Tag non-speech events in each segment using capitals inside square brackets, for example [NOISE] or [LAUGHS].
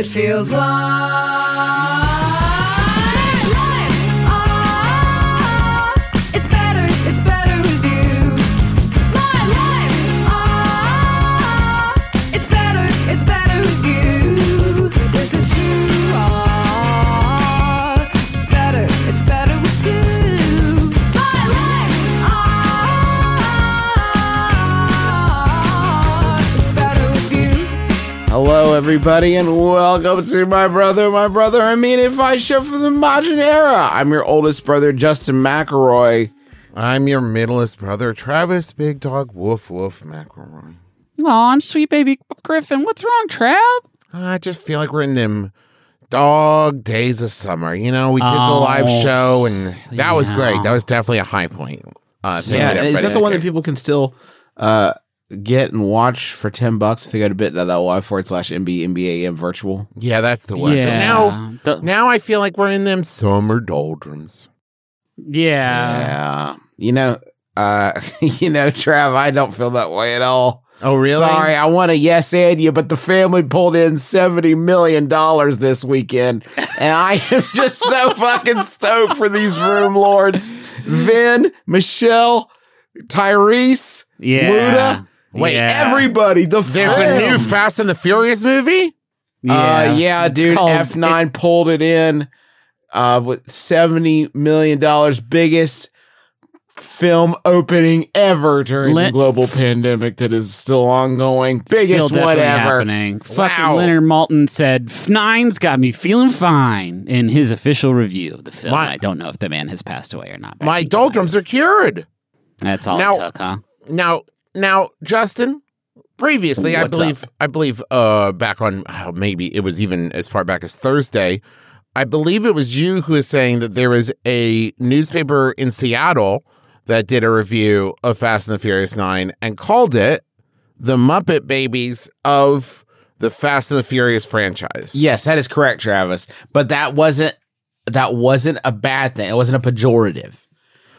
It feels like. Hello, everybody, and welcome to my brother, my brother. I mean, if I show from the modern era, I'm your oldest brother, Justin McElroy. I'm your middleest brother, Travis Big Dog Woof Woof McElroy. Oh, I'm sweet baby Griffin. What's wrong, Trav? I just feel like we're in them dog days of summer. You know, we did the Oh. live show, and that was great. That was definitely a high point. Uh, Yeah, is that the one that people can still uh, get and watch for ten bucks if they go to bit.ly forward slash MB MBAM virtual? Yeah, that's the one. So Yeah. now, The- now I feel like we're in them summer doldrums. yeah. Yeah, you know, uh, [LAUGHS] you know, Trav, I don't feel that way at all. Oh, really? Sorry, I want to yes and you, but the family pulled in seventy million dollars this weekend, and I am [LAUGHS] just so fucking stoked for these room lords. Vin, Michelle, Tyrese, Yeah. Luda, wait, Yeah. everybody. The There's fam. a new Fast and the Furious movie. Uh, yeah, It's dude. F nine pulled it in uh, with seventy million dollars, biggest film opening ever during the global pandemic that is still ongoing. Still Biggest definitely whatever. happening. Fucking Leonard Maltin said F9's got me feeling fine in his official review of the film. My- I don't know if the man has passed away or not. My doldrums are cured. That's all Now- it took, huh? Now, now, Justin. Previously, I What's believe, I believe, uh, back on oh, maybe it was even as far back as Thursday. I believe it was you who was saying that there was a newspaper in Seattle that did a review of Fast and the Furious Nine and called it the Muppet Babies of the Fast and the Furious franchise. Yes, that is correct, Travis. But that wasn't that wasn't a bad thing. It wasn't a pejorative.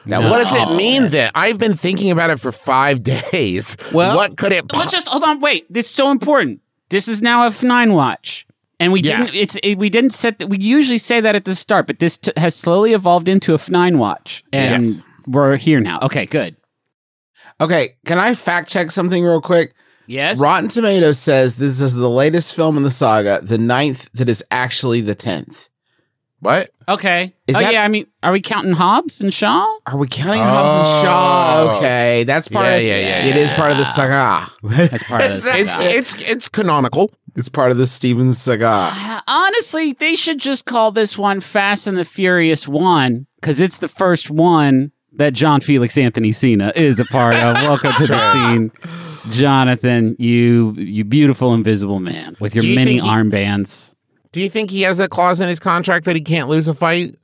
That No. What does it mean then? I've been thinking about it for five [LAUGHS] days. Well, what could it? Let's just hold on. Wait, this is so important. This is now a F9 watch. And we Yes. didn't. It's it, we didn't set. that we usually say that at the start, but this t- has slowly evolved into a F9 watch, and Yes. we're here now. Okay, good. Okay, can I fact check something real quick? Yes. Rotten Tomatoes says this is the latest film in the saga, the ninth that is actually the tenth. What? Okay. Is oh that- yeah. I mean, are we counting Hobbs and Shaw? Are we counting Hobbs and Shaw? Oh. Okay, that's part Yeah, of yeah, yeah, It is yeah. part of the saga. That's part of this. [LAUGHS] It's it's it's canonical. It's part of the Steven saga. [SIGHS] Honestly, they should just call this one Fast and the Furious One because it's the first one that John Felix Anthony Cena is a part of. [LAUGHS] Welcome to the scene, Jonathan. You you beautiful invisible man with your you many think he- armbands. Do you think he has a clause in his contract that he can't lose a fight?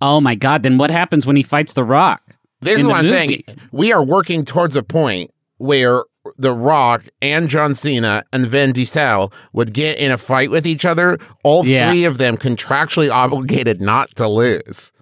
Oh my God! Then what happens when he fights The Rock? This In is what I'm saying. We are working towards a point where The Rock and John Cena and Vin Diesel would get in a fight with each other. All Yeah. three of them contractually obligated not to lose.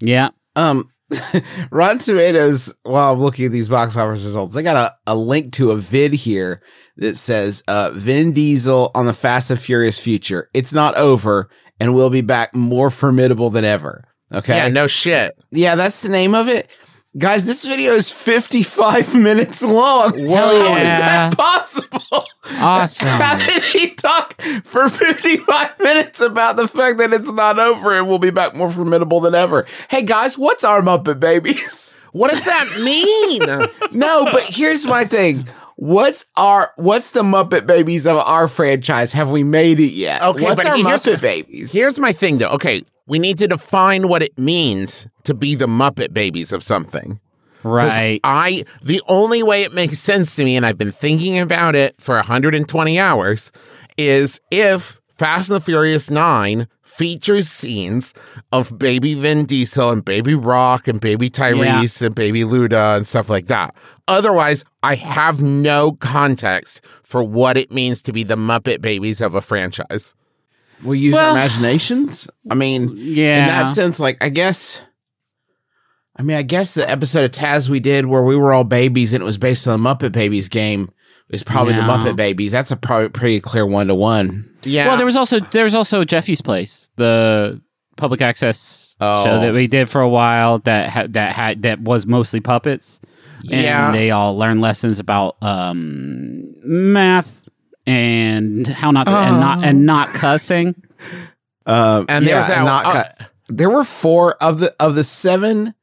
Yeah. Um, [LAUGHS] Rotten Tomatoes, while I'm looking at these box office results, they got a, a link to a vid here that says uh, Vin Diesel on the Fast and Furious future. It's not over and we'll be back more formidable than ever. Okay. Yeah, no shit. Yeah, that's the name of it. Guys, this video is 55 [LAUGHS] minutes long. Hell How is yeah. that possible? Awesome. How did he talk for 55 [LAUGHS] minutes about the fact that it's not over and we'll be back more formidable than ever? Hey guys, what's our Muppet Babies? What does that mean? [LAUGHS] No, but here's my thing. What's our what's the Muppet Babies of our franchise? Have we made it yet? Okay, what's but our here's- Muppet Babies? Here's my thing, though. Okay, we need to define what it means to be the Muppet Babies of something. Right. I the only way it makes sense to me, and I've been thinking about it for 120 hours, is if Fast and the Furious 9 features scenes of baby Vin Diesel and baby Rock and baby Tyrese and baby Luda and stuff like that. Otherwise, I have no context for what it means to be the Muppet Babies of a franchise. we use our imaginations. I mean, yeah. in that sense, like I guess. I mean, I guess the episode of Taz we did where we were all babies and it was based on the Muppet Babies game is probably the Muppet Babies. That's a probably pretty clear one to one. Yeah. Well, there was also there was also Jeffy's Place, the public access Oh. show that we did for a while that had that had that was mostly puppets. Yeah. And they all learned lessons about um, math and how not to, and not and not cussing. Um, [LAUGHS] And yeah, there's that- not uh, cut. There were four of the of the seven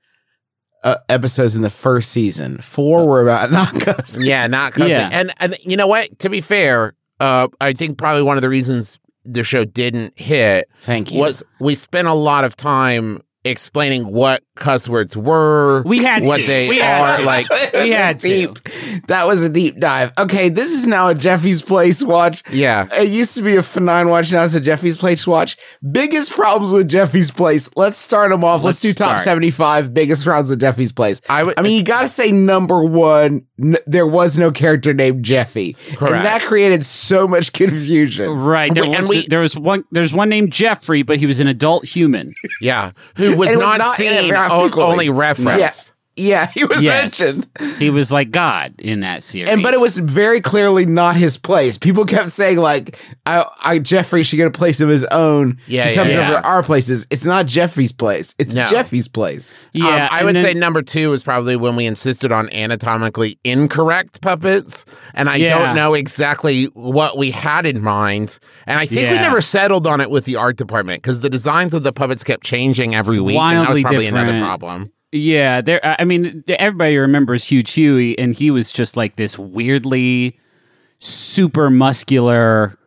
uh, episodes in the first season. Four were about [LAUGHS] not cussing. Yeah, not cussing. Yeah. And and you know what? To be fair, uh, I think probably one of the reasons the show didn't hit Thank you. was we spent a lot of time explaining what cuss words were, We had what to. they We are. to. Like, [LAUGHS] We had to. deep. That was a deep dive. Okay, this is now a Jeffy's Place watch. yeah, It used to be a F9 watch. Now it's a Jeffy's Place watch. Biggest problems with Jeffy's Place. Let's start them off. Let's, Let's do top 75 biggest problems with Jeffy's Place. I would. I mean, you got to say number one, n- there was no character named Jeffy. Correct. And that created so much confusion. Right. There We- and was we- there was one there's one named Jeffrey, but he was an adult human. [LAUGHS] yeah, who was was not, not seen, only referenced. Yeah. Yeah, he was Yes. mentioned. He was like God in that series. And but it was very clearly not his place. People kept saying like, "I, I Jeffrey should get a place of his own." Yeah, he yeah, comes yeah. over to our places. It's not Jeffrey's place. It's No. Jeffy's place. yeah. Um, I would then- say number two is probably when we insisted on anatomically incorrect puppets. And I Yeah. don't know exactly what we had in mind. And I think we never settled on it with the art department because the designs of the puppets kept changing every week. and that was Wildly probably another different. problem. Yeah, there. I mean, everybody remembers Hugh Chewy, and he was just like this weirdly super muscular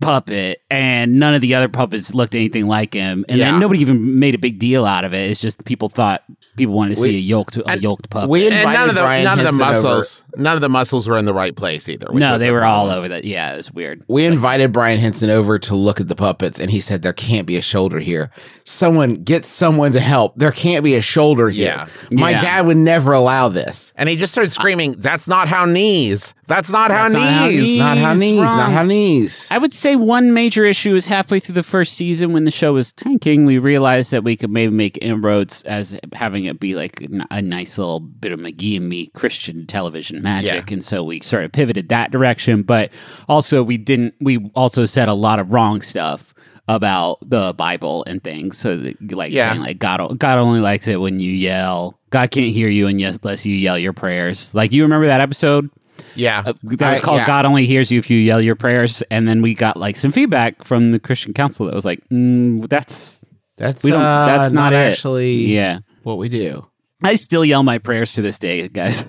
puppet, and none of the other puppets looked anything like him. And Yeah. then nobody even made a big deal out of it. It's just people thought people wanted to see a yoked a yoked puppet. we And invited none of the Brian none of the Henson over. muscles none of the muscles were in the right place either. which no, they a were all over that. Yeah, it was weird. We invited Brian Henson over to look at the puppets, and he said there can't be a shoulder here. Someone get someone to help. There can't be a shoulder here. My Yeah. dad would never allow this. And he just started screaming, "That's not how knees. That's not how That's not how knees." knees- Not how He's knees. Not how knees. I would say one major issue is halfway through the first season when the show was tanking, we realized that we could maybe make inroads as having it be like a nice little bit of McGee and me Christian television magic. And so we sort of pivoted that direction. But also, we didn't, we also said a lot of wrong stuff about the Bible and things. So, that, like, Yeah. saying, like, God, God only likes it when you yell. God can't hear you unless you yell your prayers. Like, you remember that episode? Yeah. Uh, that was I- called yeah. God Only Hears You If You Yell Your Prayers. And then we got like some feedback from the Christian Council that was like, mm, that's That's we don't. uh, that's not, it. actually Yeah, what we do. I still yell my prayers to this day, guys.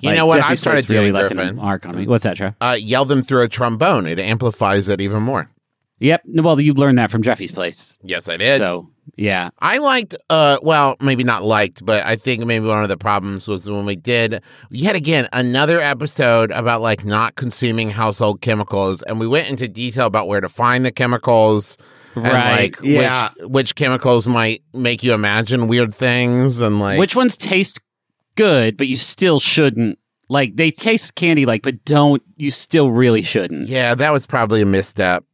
You [LAUGHS] know what I started really doing, Griffin? mark on me. What's that, Trav? Uh, yell them through a trombone. It amplifies it even more. Yep. No, Well, you learned that from Jeffy's place. Yes, I did. So yeah, I liked, uh, well, maybe not liked, but I think maybe one of the problems was when we did yet again another episode about like not consuming household chemicals, and we went into detail about where to find the chemicals, and Right. like Yeah. which which chemicals might make you imagine weird things, and like which ones taste good, but you still shouldn't. Like they taste candy like, but don't you still really shouldn't. yeah, that was probably a misstep.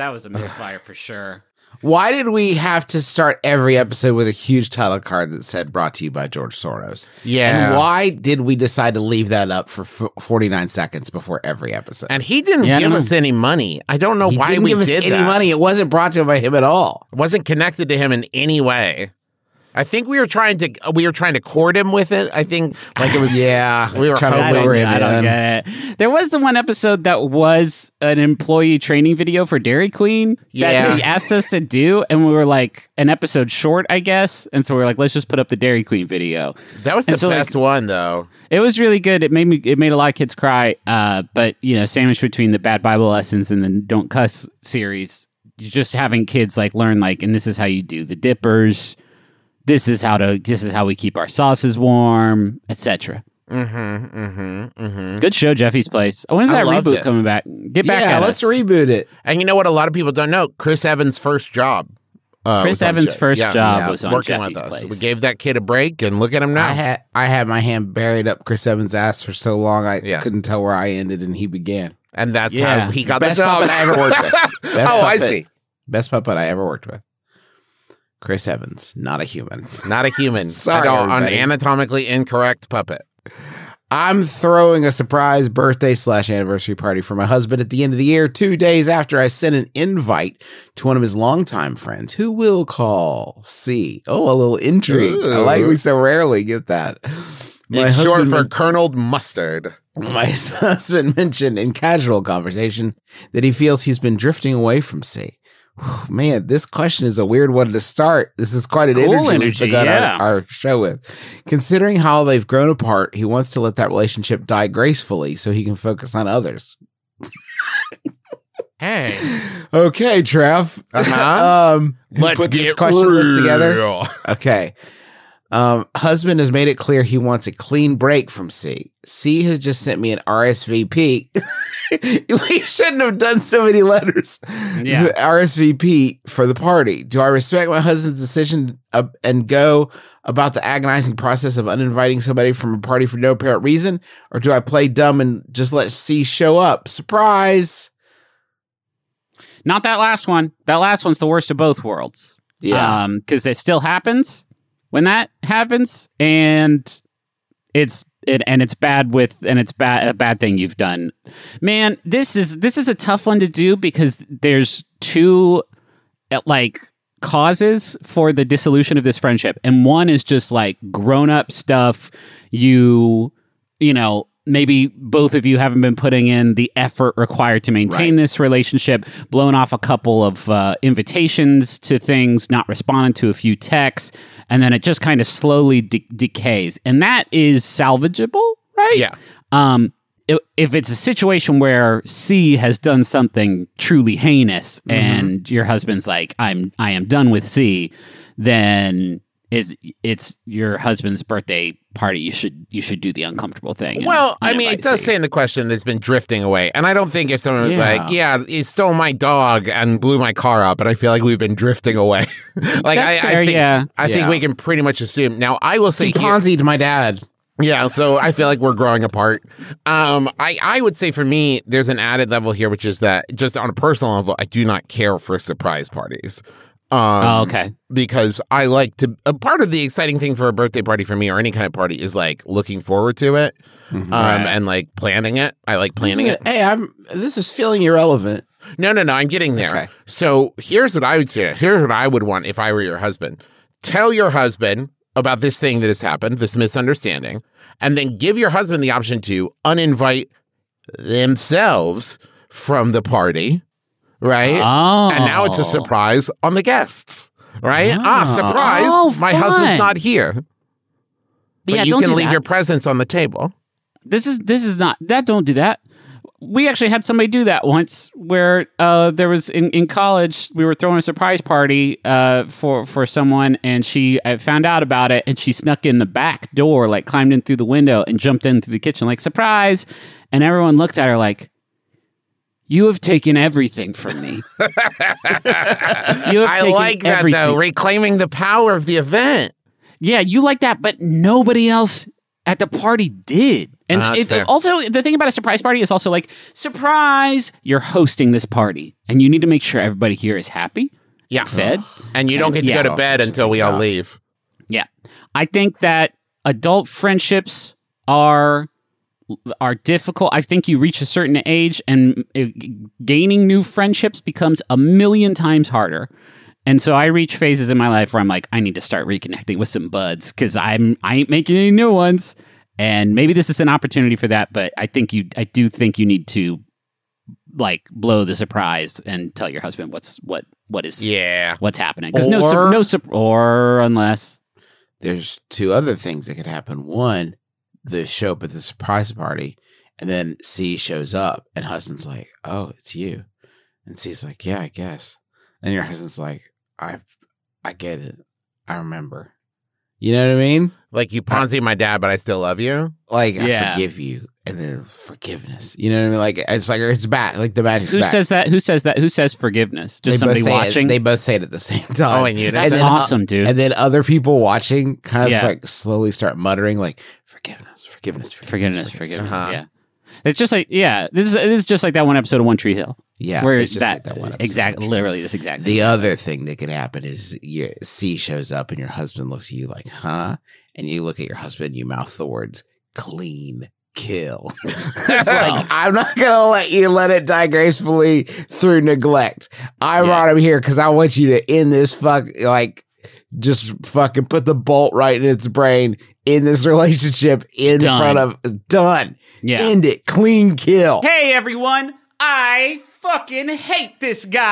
That was a misfire for sure. Why did we have to start every episode with a huge title card that said "Brought to you by George Soros"? Yeah. And why did we decide to leave that up for f- 49 seconds before every episode? And he didn't Yeah, give us any money. I don't know he why didn't we give us did any that. money. It wasn't brought to him by him at all. It wasn't connected to him in any way. I think we were trying to we were trying to court him with it. I think like it was [SIGHS] Yeah, We were trying to I don't, lure him I don't in. get it. There was the one episode that was an employee training video for Dairy Queen Yeah. that they [LAUGHS] asked us to do, and we were like an episode short, I guess. And so we are like, let's just put up the Dairy Queen video. that was the And so, like, best one though. It was really good. It made me. It made a lot of kids cry. Uh, but you know, sandwiched between the bad Bible lessons and the Don't Cuss series, just having kids like learn like, and this is how you do the dippers. This is how to. This is how we keep our sauces warm, etc. Mm-hmm. Mm-hmm. Mm-hmm. Good show, Jeffy's Place. Oh, when's that reboot it. coming back? Get back yeah, at let's us. reboot it. And you know what? A lot of people don't know. Chris Evans' first job. Uh, Chris Evans' first yeah, job yeah, was on working Jeffy's with us. Place. We gave that kid a break, and look at him now. I had I had my hand buried up Chris Evans' ass for so long I Yeah. couldn't tell where I ended and he began. and that's Yeah. how he got Best the job. puppet I ever worked with. [LAUGHS] Best oh, I see. Best puppet I ever worked with. Chris Evans, not a human. Not a human. [LAUGHS] Sorry, At all, an anatomically incorrect puppet. I'm throwing a surprise birthday slash anniversary party for my husband at the end of the year, two days after I sent an invite to one of his longtime friends who will call C. Oh, a little intrigue. I like we so rarely get that. My it's short for men- Colonel Mustard. my [LAUGHS] husband mentioned in casual conversation that he feels he's been drifting away from C. Whew, [SIGHS] Man, this question is a weird one to start. This is quite an Cool energy, we've energy, begun yeah. our, our show with. Considering how they've grown apart, he wants to let that relationship die gracefully so he can focus on others. [LAUGHS] Hey. Okay, Trav. Uh-huh. [LAUGHS] um, Let's put this get question list together. Okay. Um, husband has made it clear he wants a clean break from C. C has just sent me an RSVP. [LAUGHS] we shouldn't have done so many letters. Yeah. [LAUGHS] The RSVP for the party. Do I respect my husband's decision uh, and go about the agonizing process of uninviting somebody from a party for no apparent reason? Or do I play dumb and just let C show up? Surprise. Not that last one. That last one's the worst of both worlds. Yeah. Um, because it still happens when that happens, and it's it and it's bad with and it's bad a bad thing you've done. Man, this is this is a tough one to do because there's two uh, like causes for the dissolution of this friendship, and one is just like grown up stuff. You you know maybe both of you haven't been putting in the effort required to maintain Right. this relationship blown off a couple of uh, invitations to things not responding to a few texts and then it just kind of slowly de- decays and that is salvageable right Yeah. um if it's a situation where C has done something truly heinous and your husband's like I'm I am done with C then it's it's your husband's birthday party you should you should do the uncomfortable thing and Well, I mean, it does C. say in the question that it's been drifting away. And I don't think if someone was Yeah. like, yeah, he stole my dog and blew my car up, but I feel like we've been drifting away. [LAUGHS] like, I, That's I fair, think, yeah. I think we can pretty much assume. Now, I will say He Ponzi'd my dad. Yeah, so I feel like we're growing apart. Um, I, I would say for me, there's an added level here, which is that just on a personal level, I do not care for surprise parties. Um, oh, okay because I like to. A part of the exciting thing for a birthday party for me or any kind of party is like looking forward to it, um, and like planning it. I like planning it. Hey, I'm. This is feeling irrelevant. No, no, no. I'm getting there. Okay. So here's what I would say. Here's what I would want if I were your husband. Tell your husband about this thing that has happened, this misunderstanding, and then give your husband the option to uninvite themselves from the party, right? oh And now it's a surprise on the guests, right? Ah, surprise! Oh, my husband's not here. But yeah you don't can leave that. your presents on the table. this is this is not that don't do that we actually had somebody do that once where uh, there was in, in college we were throwing a surprise party uh, for for someone and she I found out about it and she snuck in the back door like climbed in through the window and jumped in through the kitchen like surprise and everyone looked at her like you have taken everything from me you have [LAUGHS] I like that everything. though, reclaiming the power of the event. Yeah, you like that, but nobody else at the party did. And Ah, that's it, also, the thing about a surprise party is also like, surprise, you're hosting this party, and you need to make sure everybody here is happy, Yeah, fed. and you don't get to Yeah. go to bed until we all leave. Yeah, I think that adult friendships are are difficult. I think you reach a certain age, and uh, gaining new friendships becomes a million times harder. And so I reach phases in my life where I'm like, I need to start reconnecting with some buds because I'm I ain't making any new ones. And maybe this is an opportunity for that, but I think you I do think you need to like blow the surprise and tell your husband what's what what is Yeah. what's happening because no no or unless There's two other things that could happen. One, the show up at the surprise party, and then C shows up, and husband's like, "Oh, it's you," and C's like, "Yeah, I guess." And your husband's like, "I, I get it. I remember." You know what I mean? Like you Ponzi my dad, but I still love you. Like I forgive you, and then forgiveness. You know what I mean? Like it's like it's back. Like the magic's who back. says that? Who says that? Who says forgiveness? Just They somebody say it- watching. they both say it at the same time. Oh, and you That's and then, uh, awesome, dude. And then other people watching kind of Yeah. like slowly start muttering like forgiveness, forgiveness, forgiveness, forgiveness. Uh-huh. Yeah, it's just like yeah. This is this is just like that one episode of One Tree Hill. Yeah, where it's just that, like that one episode exactly, literally this exact. The other thing that could happen is your C shows up and your husband looks at you like, huh? And you look at your husband and you mouth the words clean kill. [LAUGHS] it's [LAUGHS] like, I'm not gonna let you let it die gracefully through neglect. I Yeah. brought him here because I want you to end this fuck like just fucking put the bolt right in its brain in this relationship in Done. front of done. yeah. End it. Clean kill. Hey everyone, I fucking hate this guy.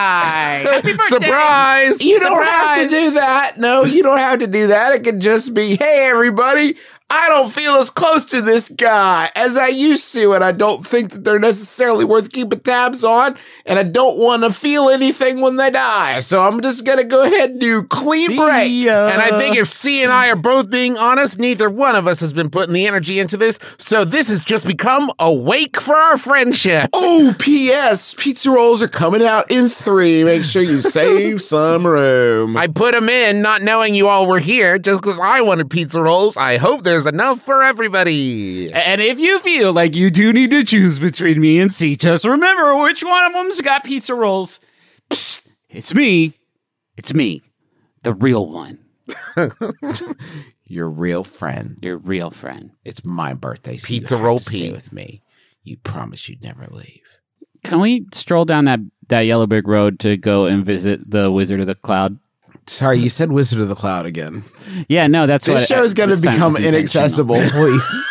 [LAUGHS] Happy birthday. Surprise! You don't have to do that. No, you don't have to do that. It could just be, hey, everybody, I don't feel as close to this guy as I used to, and I don't think that they're necessarily worth keeping tabs on, and I don't want to feel anything when they die. So I'm just going to go ahead and do clean break. Ya. And I think if C and I are both being honest, neither one of us has been putting the energy into this. So this has just become a wake for our friendship. Oh, P.S. Pizza rolls are coming out in three. Make sure you save [LAUGHS] some room. I put them in not knowing you all were here just because I wanted pizza rolls. I hope there's enough for everybody. And if you feel like you do need to choose between me and C, just remember which one of them's got pizza rolls. Psst, it's me. It's me, the real one, [LAUGHS] Your real friend. your real friend. It's my birthday. So you Pizza have roll to stay with me. You promise you'd never leave. Can we stroll down that that yellow brick road to go and visit the Wizard of the Cloud? Sorry, you said Wizard of the Cloud again. Yeah, no, that's what This show is going to become inaccessible, [LAUGHS] please.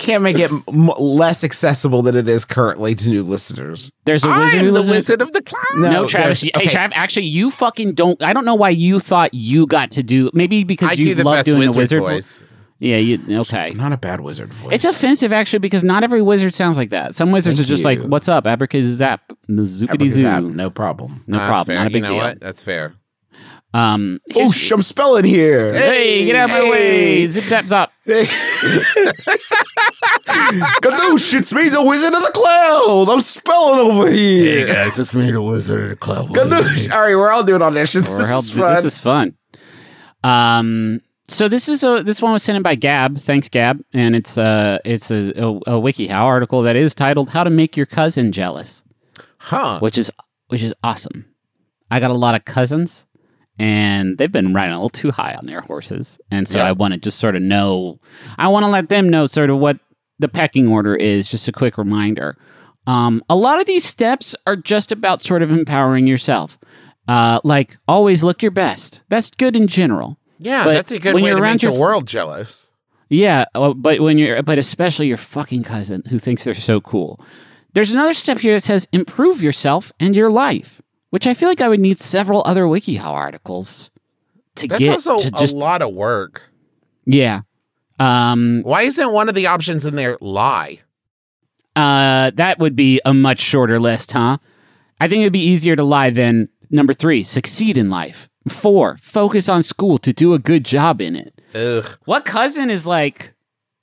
Can't make it m- less accessible than it is currently to new listeners. There's a wizard I'm who the lives Wizard of the Cloud. No, No, Travis. there's- Hey, okay. Trav. Actually, you fucking don't. I don't know why you thought you got to do. Maybe because I you do love doing wizard, the wizard voice. Yeah, you okay? Not a bad wizard voice. It's offensive actually because not every wizard sounds like that. Some wizards Thank are just you. like, "What's up, abracadazap, zoopity Abracadabra, zoo." no problem. No That's problem. fair. Not a big you know deal. what? That's fair. Um, Oh, here's- sh- I'm spelling here. hey, get out of my way! Hey. Zip zap zop. Gadoosh, it's me, the Wizard of the Cloud. I'm spelling over here. Hey, guys, it's me, the Wizard of the Cloud. Gadoosh. All right, we're all doing auditions. Or This help- is fun. This is fun. Um, so this is a this one was sent in by Gab. Thanks, Gab, and it's uh it's a, a, a WikiHow article that is titled "How to Make Your Cousin Jealous." Huh. which is which is awesome. I got a lot of cousins, and they've been riding a little too high on their horses, and so Yeah. I want to just sort of know. I want to let them know sort of what the pecking order is. Just a quick reminder. Um, a lot of these steps are just about sort of empowering yourself. Uh, like always look your best. That's good in general. Yeah, But that's a good when way you're to around make the your- world jealous. Yeah, uh, but when you're, but especially your fucking cousin who thinks they're so cool. There's another step here that says improve yourself and your life, which I feel like I would need several other WikiHow articles to That's get also to a lot of work. yeah. Um, Why isn't one of the options in there lie? uh, that would be a much shorter list, huh? I think it'd be easier to lie than number three, succeed in life. Four, focus on school to do a good job in it. Ugh. What cousin is like,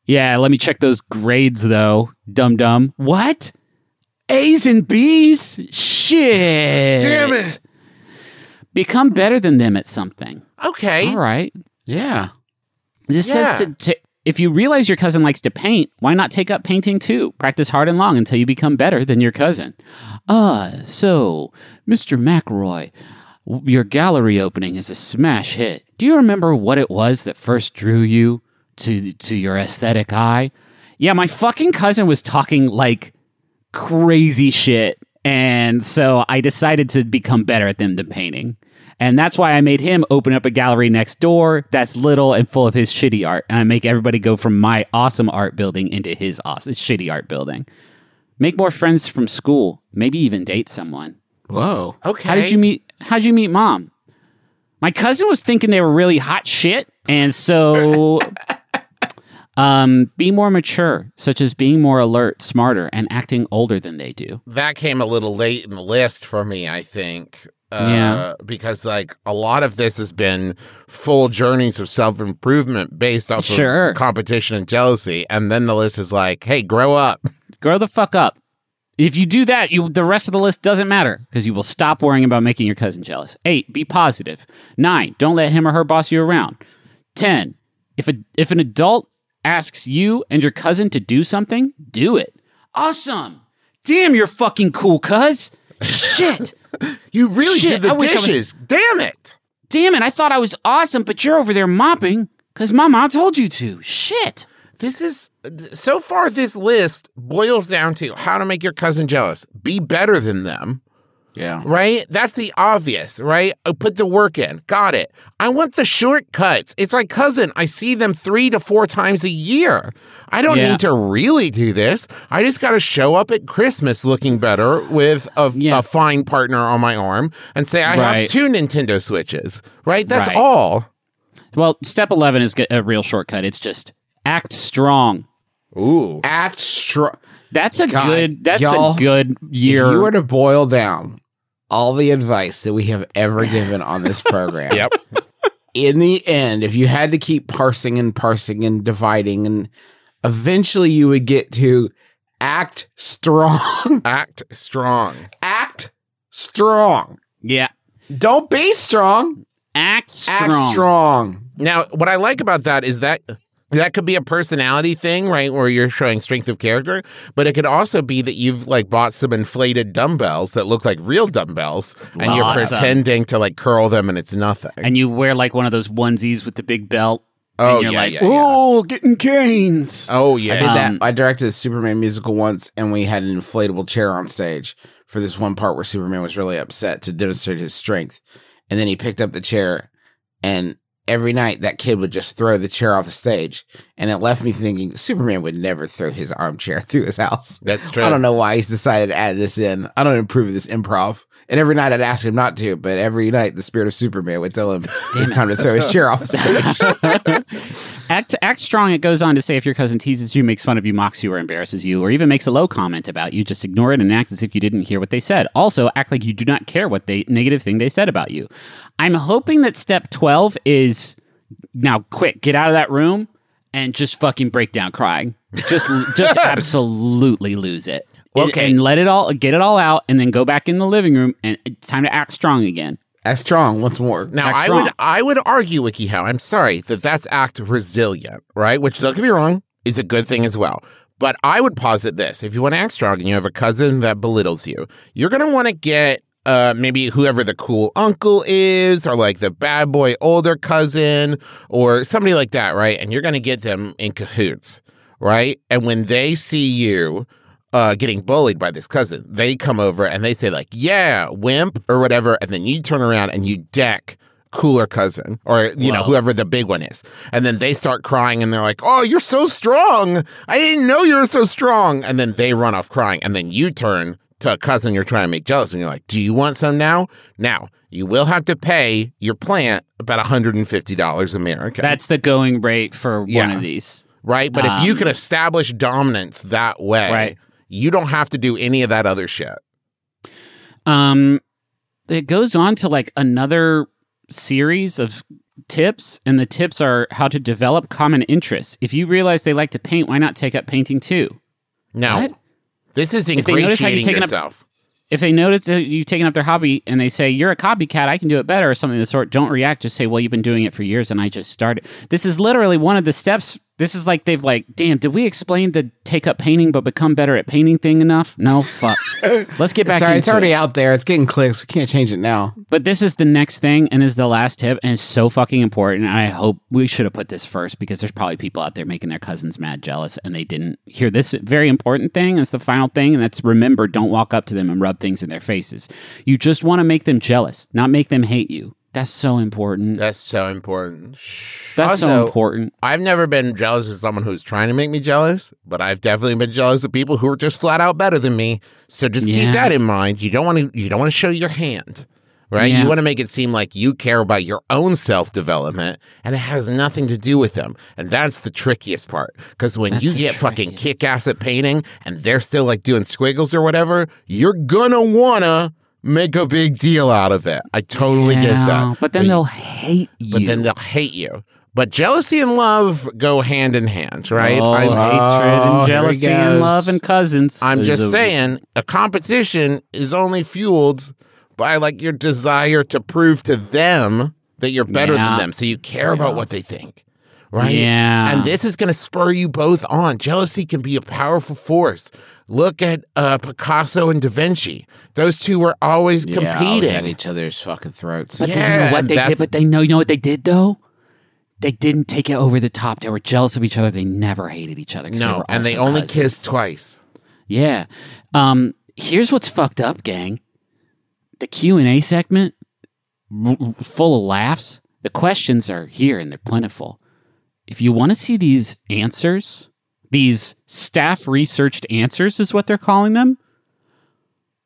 yeah, let me check those grades though, dum dum. What? A's and B's? Shit. Damn it. Become better than them at something. Okay. All right. Yeah. This Yeah. says to, to, if you realize your cousin likes to paint, why not take up painting too? Practice hard and long until you become better than your cousin. Ah, so, Mr. McRoy, your gallery opening is a smash hit. Do you remember what it was that first drew you to to your aesthetic eye? Yeah, my fucking cousin was talking like crazy shit, and so I decided to become better at them than painting. And that's why I made him open up a gallery next door that's little and full of his shitty art. And I make everybody go from my awesome art building into his awesome shitty art building. Make more friends from school. Maybe even date someone. Whoa. Okay. How did you meet how'd you meet mom? My cousin was thinking they were really hot shit, and so [LAUGHS] um be more mature, such as being more alert, smarter, and acting older than they do. that came a little late in the list for me, I think. Uh, Yeah. Because, like, a lot of this has been full journeys of self improvement based off Sure. of competition and jealousy. And then the list is like, hey, grow up. Grow the fuck up. If you do that, you the rest of the list doesn't matter because you will stop worrying about making your cousin jealous. Eight, be positive. Nine, don't let him or her boss you around. Ten, if a if an adult asks you and your cousin to do something, do it. Awesome. Damn, you're fucking cool, cuz. Shit. [LAUGHS] You really Shit, did the I wish I was- dishes. Damn it. Damn it, I thought I was awesome, but you're over there mopping because mom told you to. Shit. This is so far. This list boils down to how to make your cousin jealous. Be better than them, Yeah. right? That's the obvious, right? I Put the work in. Got it. I want the shortcuts. It's like cousin. I see them three to four times a year. I don't Yeah. need to really do this. I just got to show up at Christmas looking better with a, Yeah. a fine partner on my arm and say I Right. have two Nintendo Switches. Right? That's Right. all. Well, step 11 is a real shortcut. It's just act strong. Ooh. Act strong. That's a God, good. That's a good year. If you were to boil down all the advice that we have ever given on this [LAUGHS] program, Yep. in the end, if you had to keep parsing and parsing and dividing, and eventually you would get to act strong. [LAUGHS] Act strong. act strong. yeah, Don't be strong. act strong. Act strong. Now, what I like about that is that that could be a personality thing, right? Where you're showing strength of character, but it could also be that you've like bought some inflated dumbbells that look like real dumbbells and you're pretending to like curl them and it's nothing. And you wear like one of those onesies with the big belt. Oh, and you're yeah, like, yeah, yeah. oh, getting canes. oh, yeah. I did that. Um, I directed a Superman musical once, and we had an inflatable chair on stage for this one part where Superman was really upset to demonstrate his strength. And then he picked up the chair, and every night that kid would just throw the chair off the stage. And it left me thinking Superman would never throw his armchair [LAUGHS] through his house. That's true. I don't know why he's decided to add this in. I don't approve of this improv. And every night I'd ask him not to, but every night the spirit of Superman would tell him [LAUGHS] it's time to throw his chair off the stage. [LAUGHS] Act act strong. It goes on to say if your cousin teases you, makes fun of you, mocks you, or embarrasses you, or even makes a low comment about you, just ignore it and act as if you didn't hear what they said. Also, act like you do not care what they negative thing they said about you. I'm hoping that step twelve is now quick. Get out of that room and just fucking break down crying. Just just [LAUGHS] absolutely lose it. And- Okay. and let it all get it all out, and then go back in the living room, and it's time to act strong again. Act strong once more. Now, Act I strong. would I would argue, WikiHow, I'm sorry, that that's act resilient, right? Which, don't get me wrong, is a good thing as well. But I would posit this. If you want to act strong and you have a cousin that belittles you, you're going to want to get uh, maybe whoever the cool uncle is, or like the bad boy older cousin, or somebody like that, right? And you're going to get them in cahoots, right? And when they see you uh, getting bullied by this cousin, they come over and they say, like, yeah, wimp, or whatever. And then you turn around and you deck cooler cousin or you know whoever the big one is and then they start crying and they're like oh you're so strong i didn't know you were so strong and then they run off crying and then you turn to a cousin you're trying to make jealous and you're like do you want some now now you will have to pay your plant about $150 american That's the going rate for one of these. right but if you Um, can establish dominance that way Right. you don't have to do any of that other shit Um, it goes on to like another series of tips, and the tips are how to develop common interests. If you realize they like to paint, why not take up painting too? now What? This is they notice how you're ingratiating taking up- If they notice that you've taken up their hobby and they say you're a copycat, I can do it better, or something of the sort, don't react. Just say, "Well, you've been doing it for years, and I just started." This is literally one of the steps. This is like they've like, damn, did we explain the take up painting but become better at painting thing enough? No, fuck. [LAUGHS] Let's get back. Sorry, it's into already it. out there. It's getting clicks. We can't change it now. But this is the next thing, and this is the last tip, and it's so fucking important. And I hope we should have put this first because there's probably people out there making their cousins mad jealous, and they didn't hear this very important thing. It's the final thing, and that's remember, don't walk up to them and rub things in their faces. You just want to make them jealous, not make them hate you. That's so important. That's so important. That's so important. I've never been jealous of someone who's trying to make me jealous, but I've definitely been jealous of people who are just flat out better than me. So just Yeah. keep that in mind. You don't want to you don't want to show your hand. Right? Yeah. You want to make it seem like you care about your own self-development and it has nothing to do with them. And that's the trickiest part. Cuz when That's you get fucking kick-ass at painting and they're still like doing squiggles or whatever, you're want to make a big deal out of it. I totally get that. But then they'll hate you. but then they'll hate you. But jealousy and love go hand in hand, right? Oh, I, hatred Oh, and jealousy and love and cousins. I'm There's just a- saying, a competition is only fueled by like your desire to prove to them that you're better Yeah. than them. So you care about what they think, right? Yeah. And this is going to spur you both on. Jealousy can be a powerful force. Look at uh, Picasso and Da Vinci. Those two were always Yeah, competing. at each other's fucking throats. But Yeah, then you know what they did? But they know you know what they did though. They didn't take it over the top. They were jealous of each other. They never hated each other. no, were and they also only cousins. kissed twice. Yeah. Um. Here's what's fucked up, gang. The Q and A segment, r- r- full of laughs. The questions are here and they're plentiful. If you want to see these answers, these staff researched answers is what they're calling them.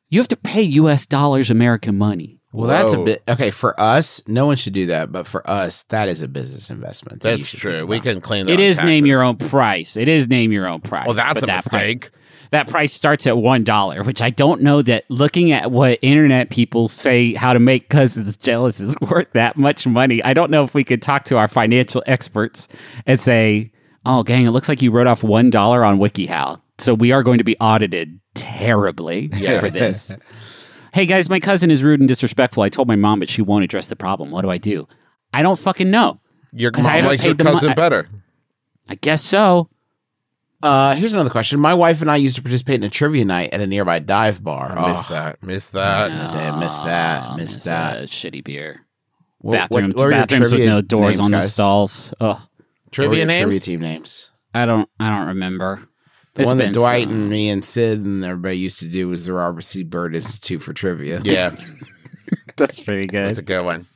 You have to pay U.S. dollars, American money. Well, that's a bit okay for us. No one should do that, but for us, that is a business investment. that That's true. We can claim that. It on is name your own price. It is name your own price. Well, that's But a that pri- mistake. that price starts at one dollar, which I don't know that looking at what internet people say how to make cousins jealous is [LAUGHS] worth that much money. I don't know if we could talk to our financial experts and say, "Oh, gang, it looks like you wrote off one dollar on WikiHow, so we are going to be audited terribly for this." [LAUGHS] hey guys, my cousin is rude and disrespectful. I told my mom, but she won't address the problem. What do I do? I don't fucking know. Your 'Cause I mom haven't likes your paid the mo- cousin I- better. I guess so. Uh, here's another question. My wife and I used to participate in a trivia night at a nearby dive bar. I Oh, missed that.Issed that. I missed that. Oh, Missed it's, that. shitty beer. What- what- bathrooms, what were bathrooms with no doors names, on the guys? stalls. Oh, What were Trivia your names. Trivia team names. I don't. I don't remember. The It's one that Dwight so- and me and Sid and everybody used to do was the Robert C. Byrd Institute for Trivia. Yeah, [LAUGHS] That's pretty good. that's a good one.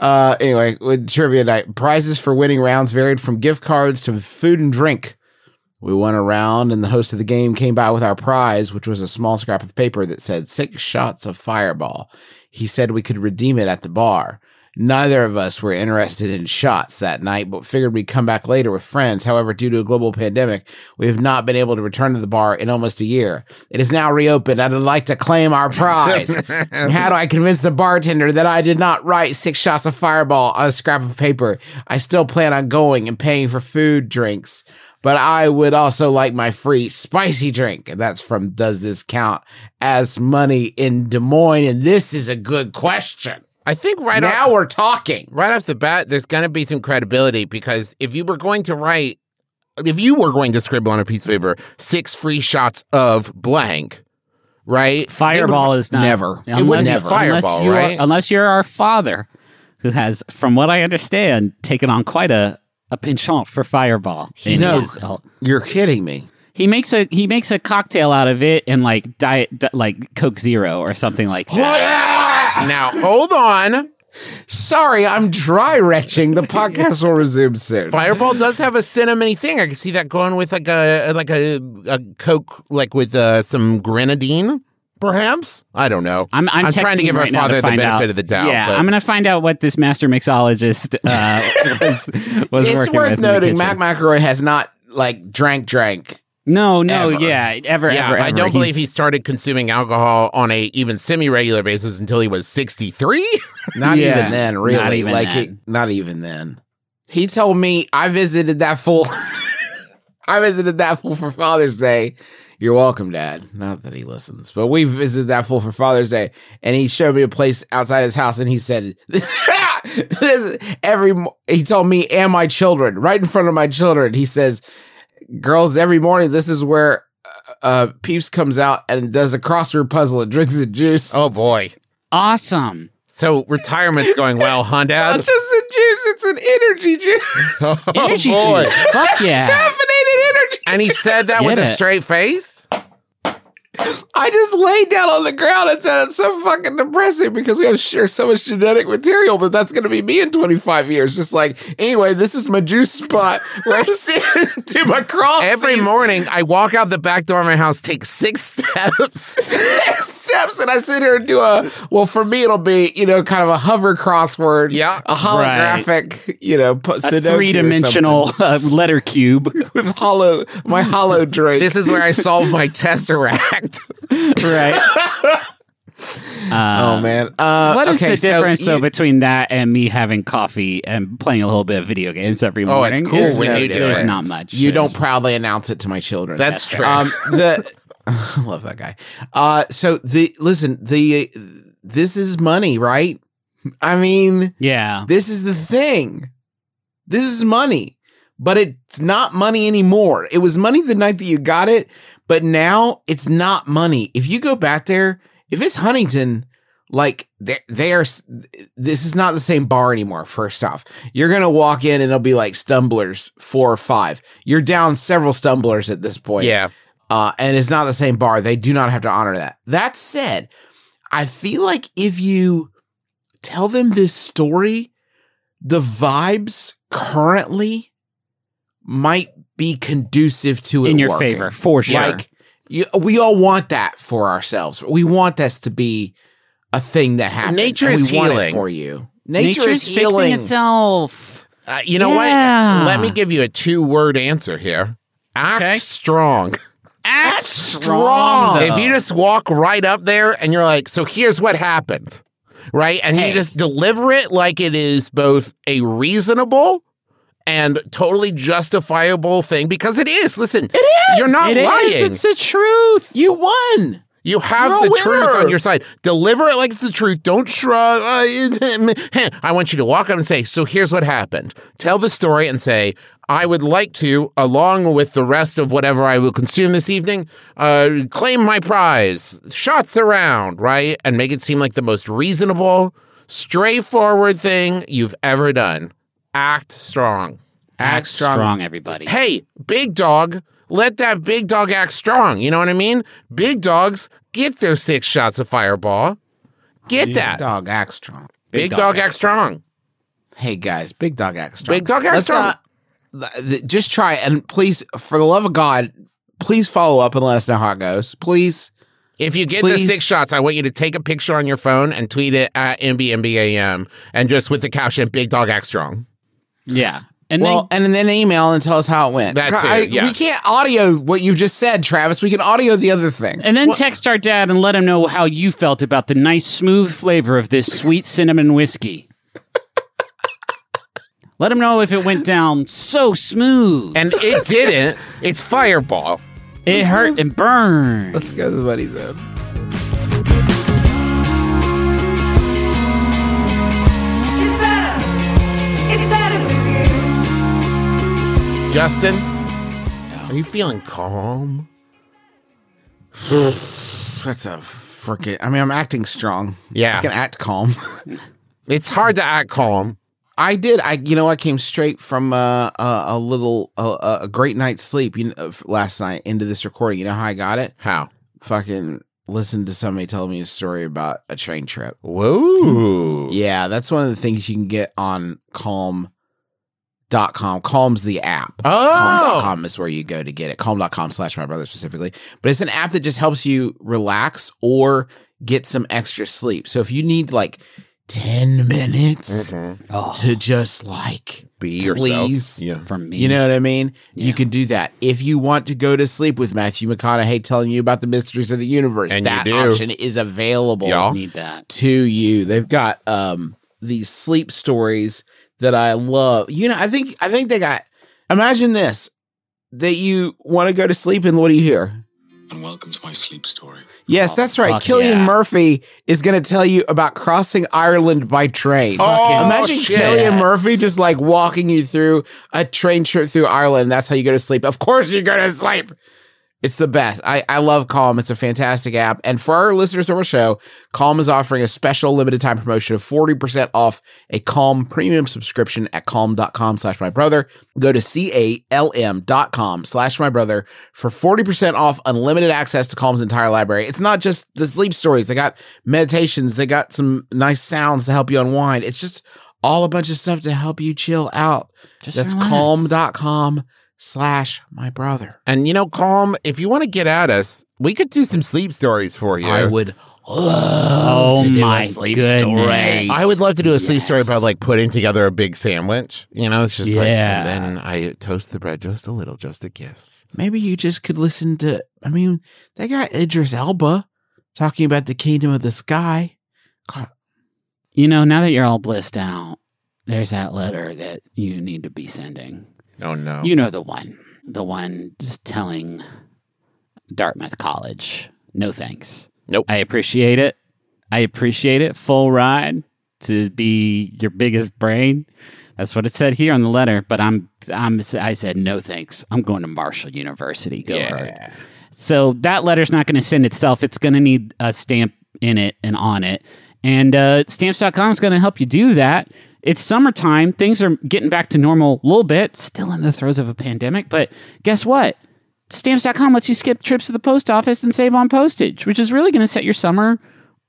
Uh, anyway, with trivia night, prizes for winning rounds varied from gift cards to food and drink. We went around, and the host of the game came by with our prize, which was a small scrap of paper that said six shots of fireball. He said we could redeem it at the bar. Neither of us were interested in shots that night, but figured we'd come back later with friends. However, due to a global pandemic, we have not been able to return to the bar in almost a year. It is now reopened. I'd like to claim our prize. [LAUGHS] How do I convince the bartender that I did not write six shots of fireball on a scrap of paper? I still plan on going and paying for food, drinks, but I would also like my free spicy drink. And that's from Does This Count as Money in Des Moines? And this is a good question. I think right now off, we're talking. right off the bat, there's going to be some credibility because if you were going to write, if you were going to scribble on a piece of paper six free shots of blank, right? Fireball is not Never. It wouldn't be unless, Fireball, unless you right? Are, unless you're our father, who has, from what I understand, taken on quite a a penchant for Fireball. in No. his- uh, You're kidding me. he makes a he makes a cocktail out of it and like diet di- like Coke Zero or something like that. Now hold on. Sorry, I'm dry retching. The podcast will resume soon. Fireball does have a cinnamony thing. I can see that going with like a like a, a Coke, like with uh, some grenadine, perhaps. I don't know. I'm, I'm, trying to give our right now father the benefit out. of the doubt. Yeah, but- I'm gonna find out what this master mixologist uh, [LAUGHS] was was It's working with worth in noting kitchen. Mac McElroy has not like drank drank. No, no, Ever. yeah, ever, yeah, ever, I ever. don't believe he He's- started consuming alcohol on a even semi-regular basis until he was 63. [LAUGHS] Not Yeah, even then, not really. even like then. It, not even then. He told me I visited that fool. [LAUGHS] I visited that fool for Father's Day. You're welcome, Dad. Not that he listens, but we visited that fool for Father's Day, and he showed me a place outside his house, and he said, [LAUGHS] this- "Every mo-" he told me and my children, right in front of my children, he says, girls, every morning this is where." Uh, Peeps comes out and does a crossword puzzle and drinks a juice. oh boy. awesome. So retirement's going well, huh, Not Dad? just a juice, it's an energy juice. [LAUGHS] Oh, Energy boy. juice. Fuck yeah. [LAUGHS] Caffeinated energy. And he said that Get with a straight face. I just laid down on the ground and said it's so fucking depressing because we have share so much genetic material, but that's going to be me in 25 years. Just like, anyway, this is my juice spot where I [LAUGHS] sit and do my cross. Every morning, I walk out the back door of my house, take six [LAUGHS] steps. [LAUGHS] steps, and I sit here and do a. Well, for me, it'll be you know kind of a hover crossword, Yeah. a holographic, you know, pu- A three dimensional uh, letter cube. with hollow my hollow drink. This is where I solve my tesseract. [LAUGHS] right. oh man, uh, What is okay, the so difference though you- between that and me having coffee and playing a little bit of video games every morning? Oh, it's cool Is- when you do There's it. not much. You don't proudly announce it to my children. That's true. Um, the [LAUGHS] I love that guy. Uh, so the listen, the this is money, right? I mean, Yeah. this is the thing. This is money, but it's not money anymore. It was money the night that you got it, but now it's not money. If you go back there, if it's Huntington, like they they are, this is not the same bar anymore. First off, you're gonna walk in and it'll be like stumblers four or five. You're down several stumblers at this point yeah. uh, and it's not the same bar. They do not have to honor that. That said, I feel like if you tell them this story, the vibes currently might be conducive to it In your working. favor, for sure. Like you, we all want that for ourselves. We want this to be a thing that happens. Nature is we want it healing. for you. Nature Nature's is healing. fixing itself. Uh, you know Yeah. what? Let me give you a two word answer here. Act Okay. strong. Act strong. though. If you just walk right up there and you're like, so here's what happened, right? And Hey. you just deliver it like it is both a reasonable and totally justifiable thing because it is. Listen, it is. You're not It is. lying. It's the truth. You won. You have You're a the truth winner. on your side. Deliver it like it's the truth. Don't shrug. [LAUGHS] I want you to walk up and say, So here's what happened. Tell the story and say, I would like to, along with the rest of whatever I will consume this evening, uh, claim my prize. Shots around, right? And make it seem like the most reasonable, straightforward thing you've ever done. Act strong. Act strong. strong, everybody. Hey, big dog, let that big dog act strong. You know what I mean? Big dogs get their six shots of fireball. Get that. Dog act strong. Big, dog, act strong. Hey guys, big dog act strong. Big dog act Let's strong. Uh, not- th- just try it. and please, for the love of God, please follow up and let us know how it goes. Please. If you get Please. the six shots, I want you to take a picture on your phone and tweet it at MBMBAM and just with the caption, Big Dog Act Strong. Yeah. And Well, then and then email and tell us how it went. That too, I- yeah. We can't audio what you just said, Travis. We can audio the other thing. and then text our dad and let him know how you felt about the nice smooth flavor of this sweet cinnamon whiskey. [LAUGHS] let him know if it went down so smooth. And it didn't. It's Fireball. it hurt and burned. Let's go to the buddy zone. It's better. It's better with you. Justin, are you feeling calm? [SIGHS] That's a freaking. I mean, I'm acting strong. Yeah. I can act calm. [LAUGHS] It's hard to act calm. I did. I, you know, I came straight from uh, a, a little, a, a great night's sleep you know, last night into this recording. You know how I got it? How? Fucking listened to somebody tell me a story about a train trip. Whoa. Yeah, that's one of the things you can get on calm.com. Calm's the app. Oh. Calm.com is where you go to get it. Calm.com slash my brother specifically. But it's an app that just helps you relax or get some extra sleep. So if you need like 10 minutes Oh, to just like Be please, yourself. Yeah. for me. you know what I mean? Yeah. You can do that. If you want to go to sleep with Matthew McConaughey telling you about the mysteries of the universe, And that option is available Y'all. need that. to you. They've got um these sleep stories that I love. You know, I think I think they got imagine this that you want to go to sleep and what do you hear? and welcome to my sleep story. Yes, Oh, that's right. fuck Cillian yeah. Murphy is going to tell you about crossing Ireland by train. Oh, Imagine shit. Cillian Yes. Murphy just like walking you through a train trip through Ireland. That's how you go to sleep. Of course, you go to sleep. It's the best. I, I love Calm. It's a fantastic app. And for our listeners of our show, Calm is offering a special limited time promotion of 40% off a Calm premium subscription at calm.com slash my brother. Go to C-A-L-M dot com slash my brother for 40% off unlimited access to Calm's entire library. It's not just the sleep stories. They got meditations. They got some nice sounds to help you unwind. It's just all a bunch of stuff to help you chill out. Just That's relax. calm.com slash my brother. And you know, Calm, if you want to get at us, we could do some sleep stories for you. I would love Oh to do my a sleep goodness. story. I would love to do a sleep story about like putting together a big sandwich. You know, it's just like, and then I toast the bread just a little, just a kiss. Maybe you just could listen to. I mean, they got Idris Elba talking about the kingdom of the sky. God, You know, now that you're all blissed out, there's that letter that you need to be sending. Oh no. You know the one. The one just telling Dartmouth College, no thanks. Nope. I appreciate it. I appreciate it. Full ride to be your biggest brain. That's what it said here on the letter. But I'm, I'm, I said no thanks. I'm going to Marshall University. Go hard. So that letter's not going to send itself. It's going to need a stamp in it and on it. And uh, stamps.com is going to help you do that. It's summertime. Things are getting back to normal a little bit, still in the throes of a pandemic. But guess what? Stamps.com lets you skip trips to the post office and save on postage, which is really going to set your summer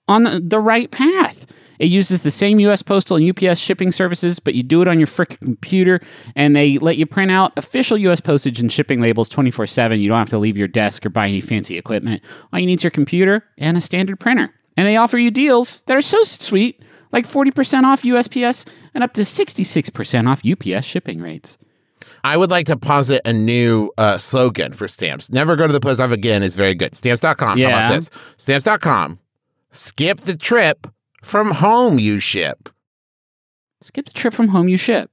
on the- right path. It uses the same US Postal and UPS shipping services, but you do it on your frickin' computer, and they let you print out official US postage and shipping labels 24 7. You don't have to leave your desk or buy any fancy equipment. All you need is your computer and a standard printer. And they offer you deals that are so sweet, like 40% off USPS and up to 66% off UPS shipping rates. I would like to posit a new uh, slogan for stamps. Never go to the post office again is very good. Stamps.com. How Yeah. about this? Stamps.com. Skip the trip from home you ship. Skip the trip from home you ship.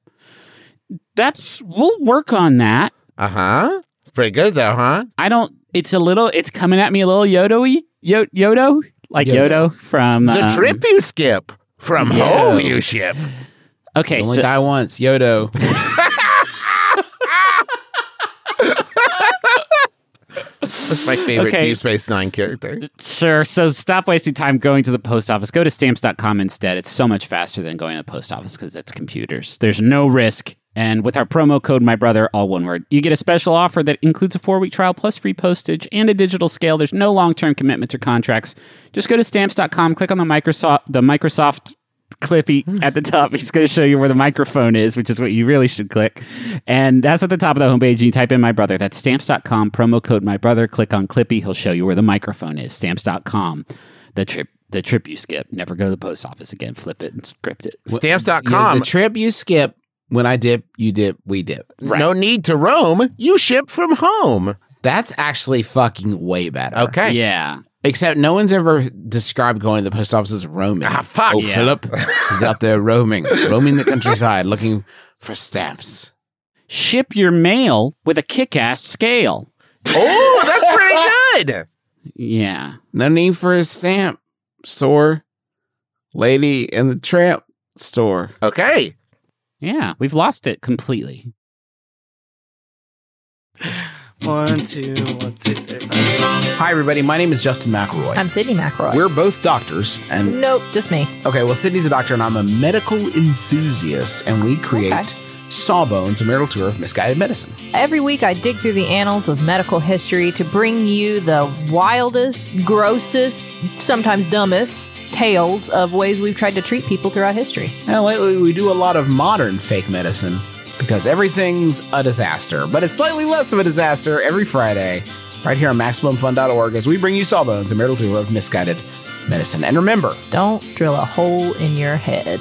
That's, we'll work on that. Uh huh. It's pretty good though, huh? I don't. It's a little. It's coming at me a little Yodo-y. Yo, Yodo, like Yodo. Yodo, from The um, trip you skip from yeah. home you ship. Okay, only so die once. Yodo. [LAUGHS] That's my favorite Okay. Deep Space Nine character. sure. So stop wasting time going to the post office. Go to stamps.com instead. It's so much faster than going to the post office because it's computers. There's no risk. And with our promo code, my brother, all one word, you get a special offer that includes a four week trial plus free postage and a digital scale. There's no long term commitments or contracts. Just go to stamps.com, click on the Microsoft the Microsoft clippy at the top. He's going to show you where the microphone is, which is what you really should click. And that's at the top of the homepage. And you type in my brother. That's stamps.com, promo code my brother. Click on clippy. He'll show you where the microphone is. Stamps.com. The trip. The trip you skip. Never go to the post office again. Flip it and script it. Stamps.com. Yeah, the trip you skip. When I dip, you dip, we dip. No need to roam. You ship from home. That's actually fucking way better. Okay. Yeah. Except no one's ever described going to the post office as roaming. Ah, fuck. Oh, Yeah. Philip [LAUGHS] is out there roaming, roaming the countryside looking for stamps. Ship your mail with a kick ass scale. Oh, that's pretty [LAUGHS] good. Yeah. No need for a stamp store. Lady in the tramp store. Okay. Yeah. We've lost it completely. [LAUGHS] One, two, one, two, three, four. Hi, everybody. My name is Justin McElroy. I'm Sydnee McElroy. We're both doctors, and nope, just me. okay, well, Sydnee's a doctor, and I'm a medical enthusiast, and we create Okay. Sawbones, a marital tour of misguided medicine. Every week, I dig through the annals of medical history to bring you the wildest, grossest, sometimes dumbest tales of ways we've tried to treat people throughout history. And lately, we do a lot of modern fake medicine because everything's a disaster, but it's slightly less of a disaster every Friday, right here on MaximumFun.org, as we bring you Sawbones, a marital tour of misguided medicine. And remember, Don't drill a hole in your head.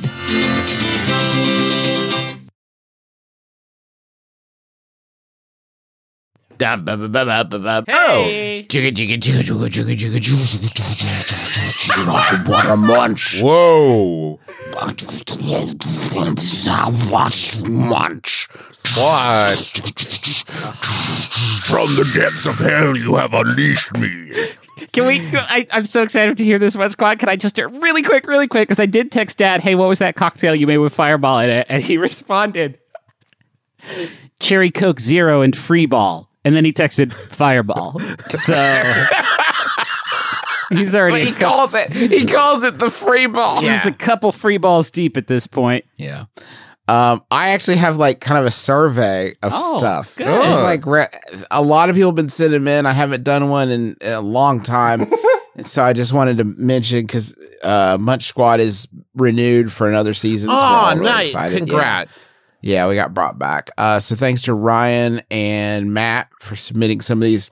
Oh. Jigga What a munch. Whoa. Munch. What? From the depths of hell, you have unleashed me. Can we? I, I'm so excited to hear this one, Squad. Can I just really quick, really quick? Because I did text Dad, "Hey, what was that cocktail you made with Fireball in it?" And he responded, "Cherry Coke Zero and Free Ball." And then he texted Fireball. So he's already he couple, calls it. He calls it the free ball. he's a couple free balls deep at this point. Yeah. Um, I actually have like kind of a survey of Oh, stuff. good. Just like re- a lot of people have been sending them in. I haven't done one in, in a long time. [LAUGHS] and so I just wanted to mention because uh, Munch Squad is renewed for another season. so we're Oh, all really nice. excited. Yeah. Congrats. Yeah, we got brought back. Uh, so thanks to Ryan and Matt for submitting some of these.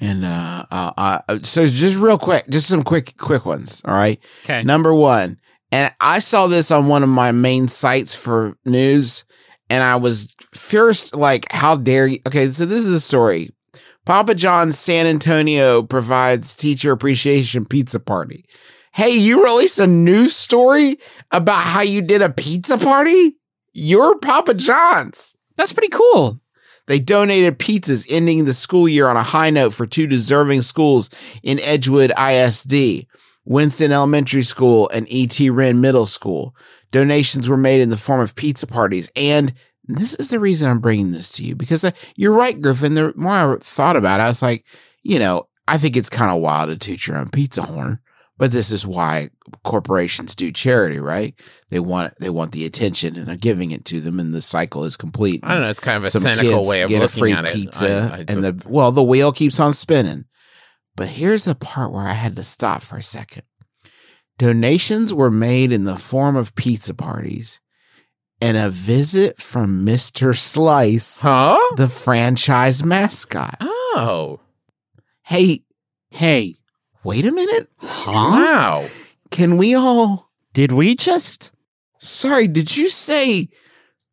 And uh, uh, uh, so just real quick, just some quick, quick ones. All right. Okay. Number one, and I saw this on one of my main sites for news, and I was first like, how dare you? Okay, so this is a story. Papa John's San Antonio provides teacher appreciation pizza party. Hey, you released a news story about how you did a pizza party? You're Papa John's. That's pretty cool. They donated pizzas, ending the school year on a high note for two deserving schools in Edgewood ISD, Winston Elementary School, and E.T. Wrenn Middle School. Donations were made in the form of pizza parties. And this is the reason I'm bringing this to you because uh, you're right, Griffin. The more I thought about it, I was like, you know, I think it's kind of wild to toot your own pizza horn. But this is why corporations do charity, right? They want they want the attention and are giving it to them, and the cycle is complete. I don't know. It's kind of a Some cynical way of get a looking free at it. pizza, I- I and the well, the wheel keeps on spinning. But here's the part where I had to stop for a second. Donations were made in the form of pizza parties, and a visit from Mister Slice, huh? the franchise mascot. Oh, Hey, Hey, wait a minute. huh? wow. Can we all? Did we just? Sorry, did you say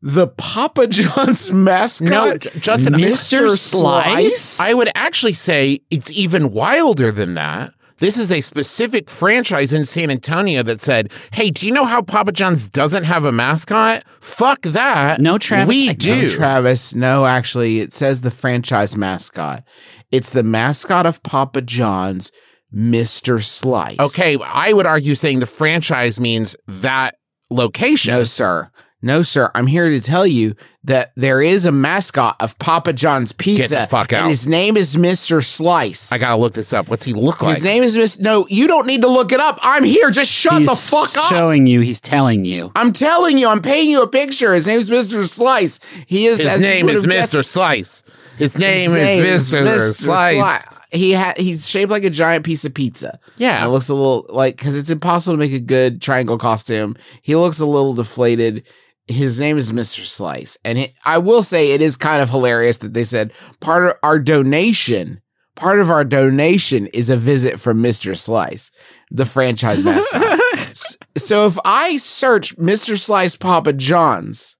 the Papa John's [LAUGHS] mascot? No, Justin, Mr. Slice? I would actually say it's even wilder than that. This is a specific franchise in San Antonio that said, "Hey, do you know how Papa John's doesn't have a mascot? Fuck that. No, Travis, We I- do. No, Travis. No, actually, it says the franchise mascot. It's the mascot of Papa John's, Mr. Slice. Okay, I would argue saying the franchise means that location. No, sir. No, sir. I'm here to tell you that there is a mascot of Papa John's Pizza. the fuck And out. his name is Mr. Slice. I gotta look this up. What's he look like? his name is Mr. No, you don't need to look it up. I'm here. Just shut he's the fuck up. Showing you, he's telling you. I'm telling you, I'm painting you a picture. His name's Mr. Slice. He is. His as name is Mr. guessed- Slice. His name, His is Mr. Slice. He ha- he's shaped like a giant piece of pizza. Yeah. And it looks a little like because it's impossible to make a good triangle costume. He looks a little deflated. His name is Mr. Slice, and it, I will say it is kind of hilarious that they said part of our donation. Part of our donation is a visit from Mr. Slice, the franchise mascot. [LAUGHS] So if I search Mr. Slice Papa John's,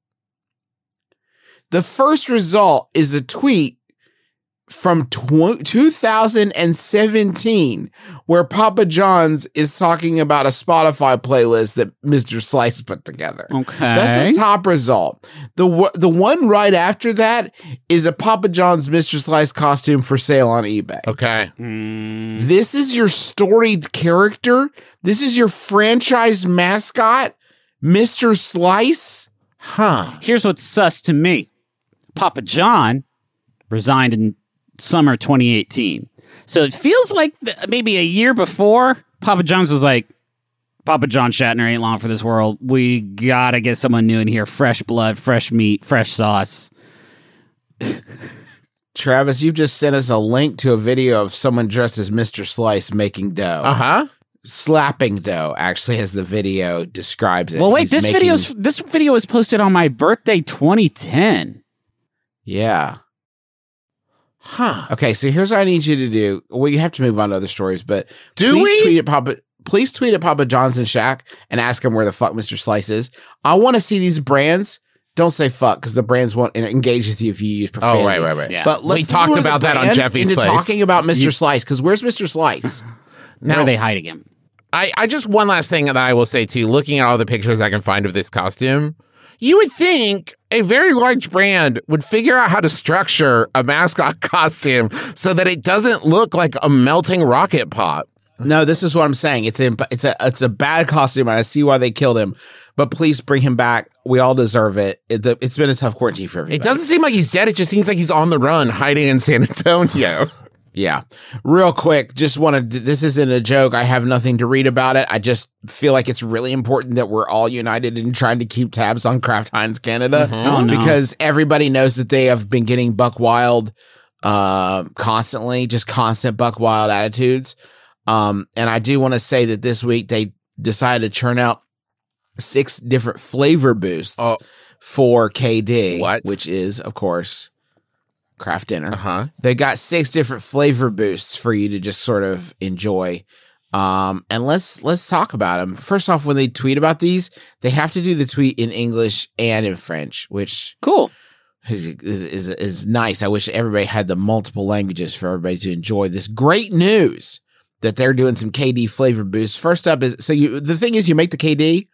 the first result is a tweet from tw- 2017 where Papa John's is talking about a Spotify playlist that Mr. Slice put together. Okay. That's the top result. The w- the one right after that is a Papa John's Mr. Slice costume for sale on eBay. Okay. Mm, This is your storied character. This is your franchise mascot, Mr. Slice. Huh. here's what's sus to me. Papa John resigned in summer 2018. So it feels like th- maybe a year before, Papa John's was like, Papa John Schnatter ain't long for this world. We gotta get someone new in here. Fresh blood, fresh meat, fresh sauce. Travis, you just sent us a link to a video of someone dressed as Mr. Slice making dough. Uh huh. Slapping dough, actually, as the video describes it. Well, wait, He's this making- video's this video was posted on my birthday 2010. Yeah. Huh. Okay, so here's what I need you to do. Well, you have to move on to other stories, but Do please we? tweet at Papa. Please tweet at Papa John's and Shaq and ask him where the fuck Mr. Slice is. I want to see these brands. Don't say fuck because the brands won't engage with you if you use profanity. Oh, right, right, right. Yeah. But let's We talked about that on Jeffy's into Place. talking about Mr. Slice because where's Mr. Slice? [LAUGHS] Where Now- are they hiding him? I, I just one last thing that I will say too, looking at all the pictures I can find of this costume, you would think a very large brand would figure out how to structure a mascot [LAUGHS] costume so that it doesn't look like a melting rocket pop. No, this is what I'm saying. It's a it's a it's a bad costume, and I see why they killed him. But please bring him back. We all deserve it. it it's been a tough quarantine for everybody. It doesn't seem like he's dead. It just seems like he's on the run, hiding in San [LAUGHS] Antonio. Yeah. Real quick, just wanted to, this isn't a joke. I have nothing to read about it. I just feel like it's really important that we're all united in trying to keep tabs on Kraft Heinz Canada Oh, no. because everybody knows that they have been getting Buck Wild uh, constantly, just constant Buck Wild attitudes. Um, and I do want to say that this week they decided to churn out six different flavor boosts Oh. for KD, What? which is, of course, Kraft Dinner Uh huh. they got six different flavor boosts for you to just sort of enjoy um and let's let's talk about them first off when they tweet about these they have to do the tweet in english and in french which Cool. is is, is, nice i wish everybody had the multiple languages for everybody to enjoy this great news that they're doing some kd flavor boosts first up is so you the thing is you make the kd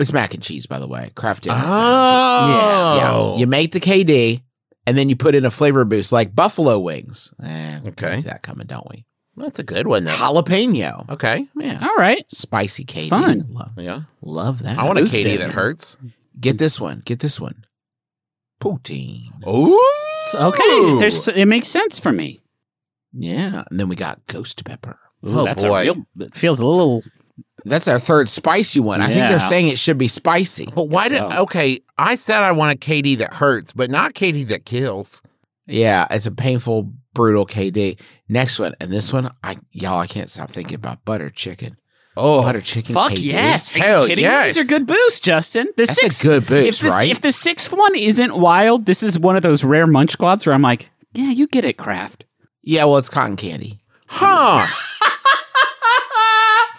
it's mac and cheese by the way Dinner. Oh. Yeah, you make the KD and then you put in a flavor boost like buffalo wings. Eh, we Okay. see that coming, don't we? That's a good one, though. Jalapeno. Okay. Yeah, All right. spicy KD. Fun. Love, Yeah. love that. I want a Boost KD that hurts. get this one. Get this one. Poutine. Ooh. Okay. There's it makes sense for me. Yeah, and then we got ghost pepper. Ooh, Oh, that's boy. a real. It feels a little. That's our third spicy one. I think they're saying it should be spicy. But why did So- okay? I said I want a KD that hurts, but not KD that kills. Yeah, it's a painful, brutal KD. Next one, and this one, I y'all, I can't stop thinking about butter chicken. Oh, butter chicken. Fuck KD. yes! Are you Hell kidding me? yes. These are good boosts, Justin. The That's a sixth, good boost, if the, right? If the sixth one isn't wild, this is one of those rare munch squads where I'm like, yeah, you get it, Kraft. Yeah, well, it's cotton candy. huh? [LAUGHS]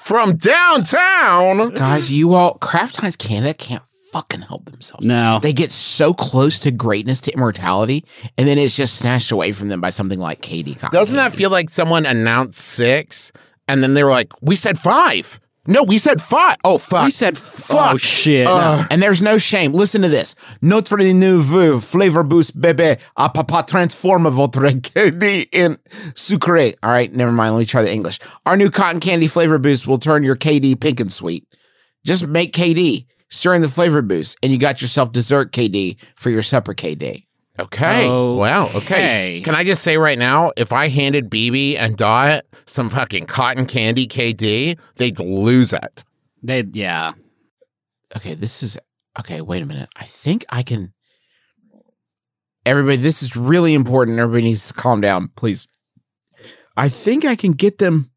From downtown. Guys, you all, Kraft Heinz Canada can't fucking help themselves. No. They get so close to greatness, to immortality, and then it's just snatched away from them by something like Katie Cotton. Doesn't that feel like someone announced six, and then they were like, "We said five. No, we said fuck. Oh fuck. We said, Fuck. oh shit. Uh, and there's no shame. Listen to this. Notre nouveau flavor boost barbe à papa transforme votre KD in sucré. All right, never mind. Let me try the English. Our new cotton candy flavor boost will turn your KD pink and sweet. Just make KD, stir in the flavor boost, and you got yourself dessert KD for your supper KD. Okay. Wow. Okay. Okay. Can I just say right now, if I handed BB and Dot some fucking cotton candy KD, they'd lose it. they, yeah. Okay, this is okay. Wait a minute. I think I can. Everybody, this is really important. Everybody needs to calm down, please. I think I can get them.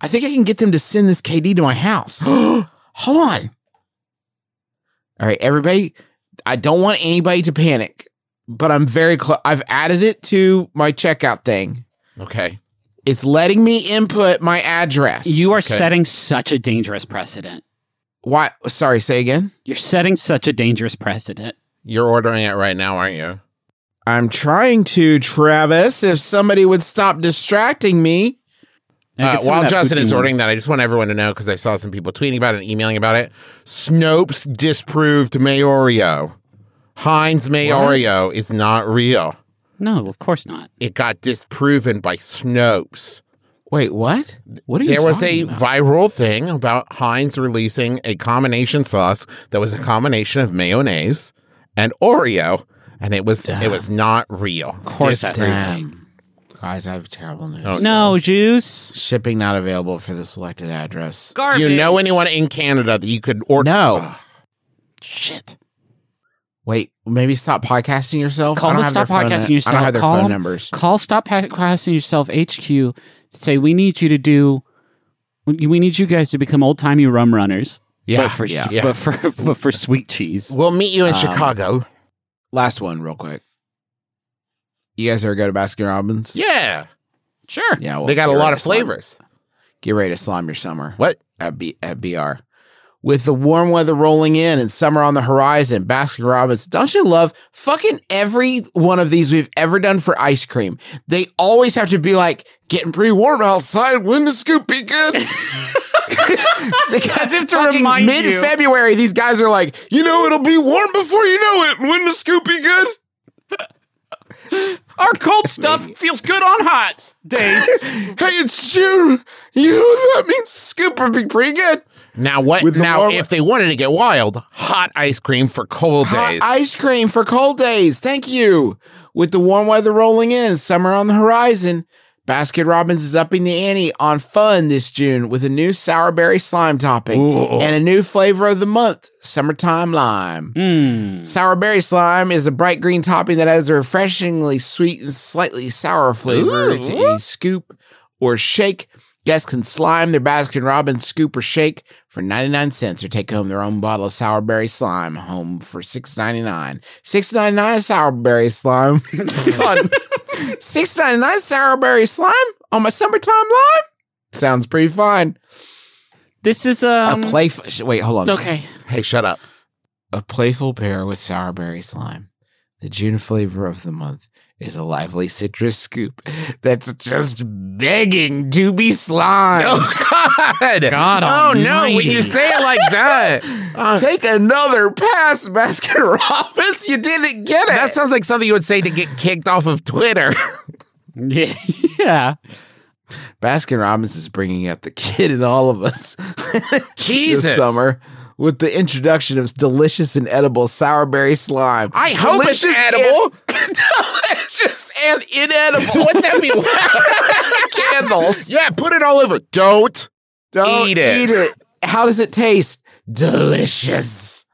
I think I can get them to send this KD to my house. [GASPS] Hold on. All right, everybody. I don't want anybody to panic, but I'm very close. I've added it to my checkout thing. Okay. It's letting me input my address. You are Okay. setting such a dangerous precedent. Why? Sorry, say again. You're setting such a dangerous precedent. You're ordering it right now, aren't you? I'm trying to, Travis. If somebody would stop distracting me. And Uh, get some of while Justin is ordering that, I just want everyone to know because I saw some people tweeting about it and emailing about it. Snopes disproved Mayoreo. Heinz Mayoreo is not real. No, of course not. It got disproven by Snopes. Wait, what? What are you There was a about? viral thing about Heinz releasing a combination sauce that was a combination of mayonnaise and Oreo, and it was it was not real. Of course that's Damn. Guys, I have terrible news. Oh, No, juice. Shipping not available for the selected address. Garbage. Do you know anyone in Canada that you could order? No. Shit. Wait, maybe stop podcasting yourself. Call I don't the have Stop their phone- Podcasting Yourself. I don't have their Call phone numbers. Call Stop Podcasting Yourself HQ. Say we need you to do. We need you guys to become old timey rum runners. Yeah, but for, yeah. but for [LAUGHS] but for sweet cheese. We'll meet you in Um, Chicago. Last one, real quick. You guys ever go to Baskin Robbins? Yeah, Sure. Yeah. well, they got a lot of to slime- flavors. Get ready to slime your summer. What? at, B, at BR. With the warm weather rolling in and summer on the horizon, Baskin Robbins, don't you love fucking every one of these we've ever done for ice cream? They always have to be like, getting pretty warm outside, when the scoop be good? [LAUGHS] got if to remind you. mid February, these guys are like, you know, it'll be warm before you know it. When the scoop be good? Our cold stuff feels good on hot days. [LAUGHS] Hey, it's June. You know what that means? Scoop would be pretty good. Now what? With the Now, warm- if they wanted to get wild, hot ice cream for cold Hot days. ice cream for cold days. Thank you. With the warm weather rolling in, summer on the horizon, Baskin Robbins is upping the ante on fun this June with a new sour berry slime topping Ooh. and a new flavor of the month, summertime lime. Mm. Sour berry slime is a bright green topping that adds a refreshingly sweet and slightly sour flavor to any scoop or shake. Guests can slime their Baskin Robbins scoop or shake for 99 cents or take home their own bottle of sour berry slime home for $6.99. $6.99 sour berry slime. [LAUGHS] Fun. $6.99 sour berry slime on my summertime lime? Sounds pretty fine. This is um a playful, wait, hold on. okay. hey, shut up. A playful pair with sour berry slime. The June flavor of the month is a lively citrus scoop that's just begging to be slimed. Oh God! God oh no! When you say it like that, [LAUGHS] uh, Take another pass, Baskin [LAUGHS] Robbins. You didn't get it. that sounds like something you would say to get kicked off of Twitter. Yeah. [LAUGHS] yeah. Baskin Robbins is bringing out the kid in all of us Jesus! this summer with the introduction of delicious and edible sour berry slime. I hope it's edible. And- inedible. What that mean? [LAUGHS] Candles. yeah, put it all over. Don't. Don't Eat it. How does it taste? Delicious.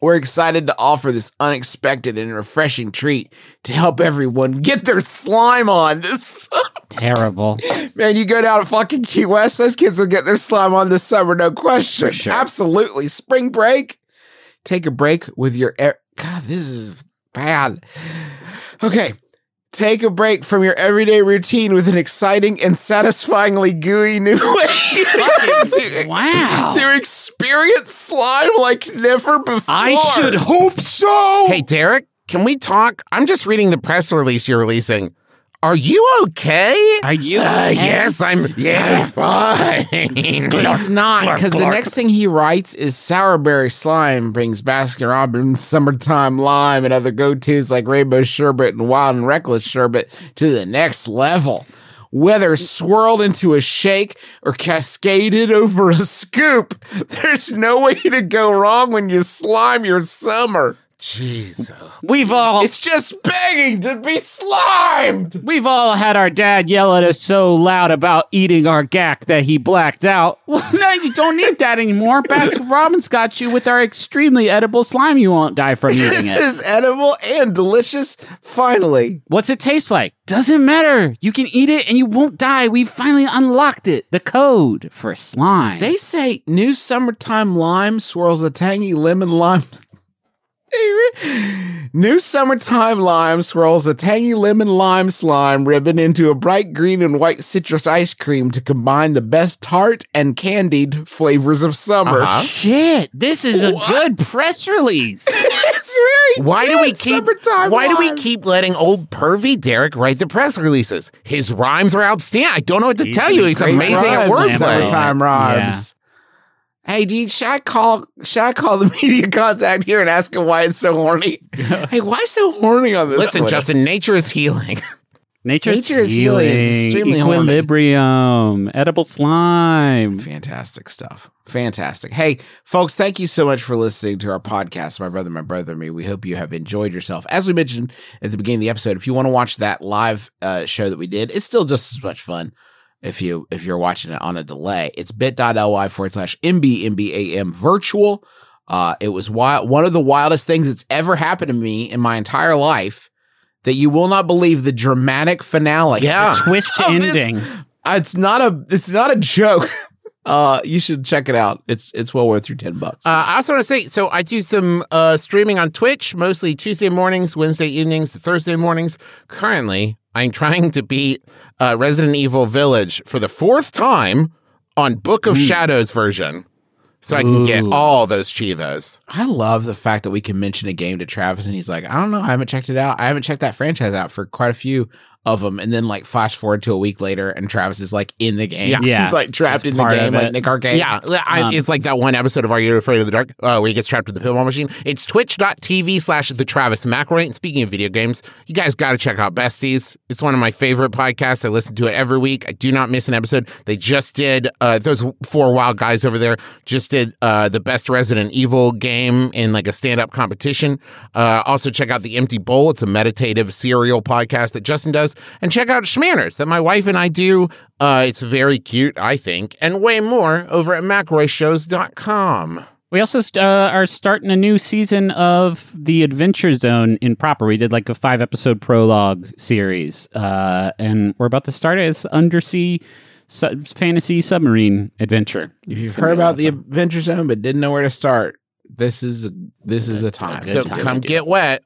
We're excited to offer this unexpected and refreshing treat to help everyone get their slime on this. [LAUGHS] Terrible. Man, you go down to fucking Key West, those kids will get their slime on this summer, no question. For sure. Absolutely. Spring break. Take a break with your. E- God, this is bad. Okay. Take a break from your everyday routine with an exciting and satisfyingly gooey new [LAUGHS] way to, Wow. to experience slime like never before. I should hope so. Hey, Derek, can we talk? I'm just reading the press release you're releasing. Are you okay? Are you Uh, okay? yes, I'm. Yeah, fine. He's not, because the next thing he writes is Sourberry Slime brings Baskin Robbins Summertime Lime and other go tos like Rainbow Sherbet and Wild and Reckless Sherbet to the next level. Whether swirled into a shake or cascaded over a scoop, there's no way to go wrong when you slime your summer. Jeez. We've all It's just begging to be slimed. we've all had our dad yell at us so loud about eating our gack that he blacked out. [LAUGHS] Well, now you don't need that anymore. [LAUGHS] Baskin Robbins got you with our extremely edible slime. You won't die from eating it. This is edible and delicious. Finally, What's it taste like? Doesn't matter. You can eat it and you won't die. We've finally unlocked it. The code for slime. They say new summertime lime swirls a tangy lemon lime. New summertime lime swirls a tangy lemon lime slime ribbon into a bright green and white citrus ice cream to combine the best tart and candied flavors of summer. Uh-huh. Shit, this is a good press release. [LAUGHS] it's very Why do we keep? summertime Why do we keep letting old pervy Derek write the press releases? His rhymes are outstanding. I don't know what to tell you. He's Great amazing at rhymes, wordplay. Summertime rhymes. Hey, dude, should I call? Should I call the [LAUGHS] media contact here and ask him why it's so horny? hey, why so horny on this? Listen, one? Justin, nature is healing. [LAUGHS] Nature's Nature is healing. It's extremely horny. equilibrium, edible slime. Fantastic stuff. Fantastic. Hey, folks, thank you so much for listening to our podcast, My Brother, My Brother, and Me. We hope you have enjoyed yourself. As we mentioned at the beginning of the episode, if you want to watch that live uh, show that we did, it's still just as much fun if you if you're watching it on a delay. It's bit.ly forward slash MBMBAM virtual. Uh, it was wild, one of the wildest things that's ever happened to me in my entire life that you will not believe the dramatic finale. Yeah. [LAUGHS] Twist Oh, [LAUGHS] it's- ending. Uh, It's not a it's not a joke. Uh, you should check it out. It's it's well worth your ten bucks. Uh, I also want to say, so I do some uh, streaming on Twitch, mostly Tuesday mornings, Wednesday evenings, Thursday mornings. Currently, I'm trying to beat uh, Resident Evil Village for the fourth time on Book of Shadows version, so I can get all those chivas. I love the fact that we can mention a game to Travis and he's like, I don't know, I haven't checked it out. I haven't checked that franchise out for quite a few of them, and then like flash forward to a week later, and Travis is like in the game. Yeah. Yeah. he's like trapped That's in the game, like. Nick Arcade. Yeah, I, Um, it's like that one episode of Are You Afraid of the Dark uh, where he gets trapped in the pinball machine. It's twitch.tv slash the Travis McElroy. And speaking of video games, you guys got to check out Besties. It's one of my favorite podcasts. I listen to it every week. I do not miss an episode. They just did, uh, those four wild guys over there just did uh, the best Resident Evil game in like a stand up competition. Uh, also, check out The Empty Bowl. It's a meditative serial podcast that Justin does. And check out Shmanners that my wife and I do. Uh, it's very cute, I think, and way more over at McElroyShows.com. We also st- uh, are starting a new season of the Adventure Zone in proper. We did like a five episode prologue series, uh, and we're about to start it. It's undersea su- fantasy submarine adventure. If you've heard about the Adventure Zone but didn't know where to start, this is this is a time. So time come get wet.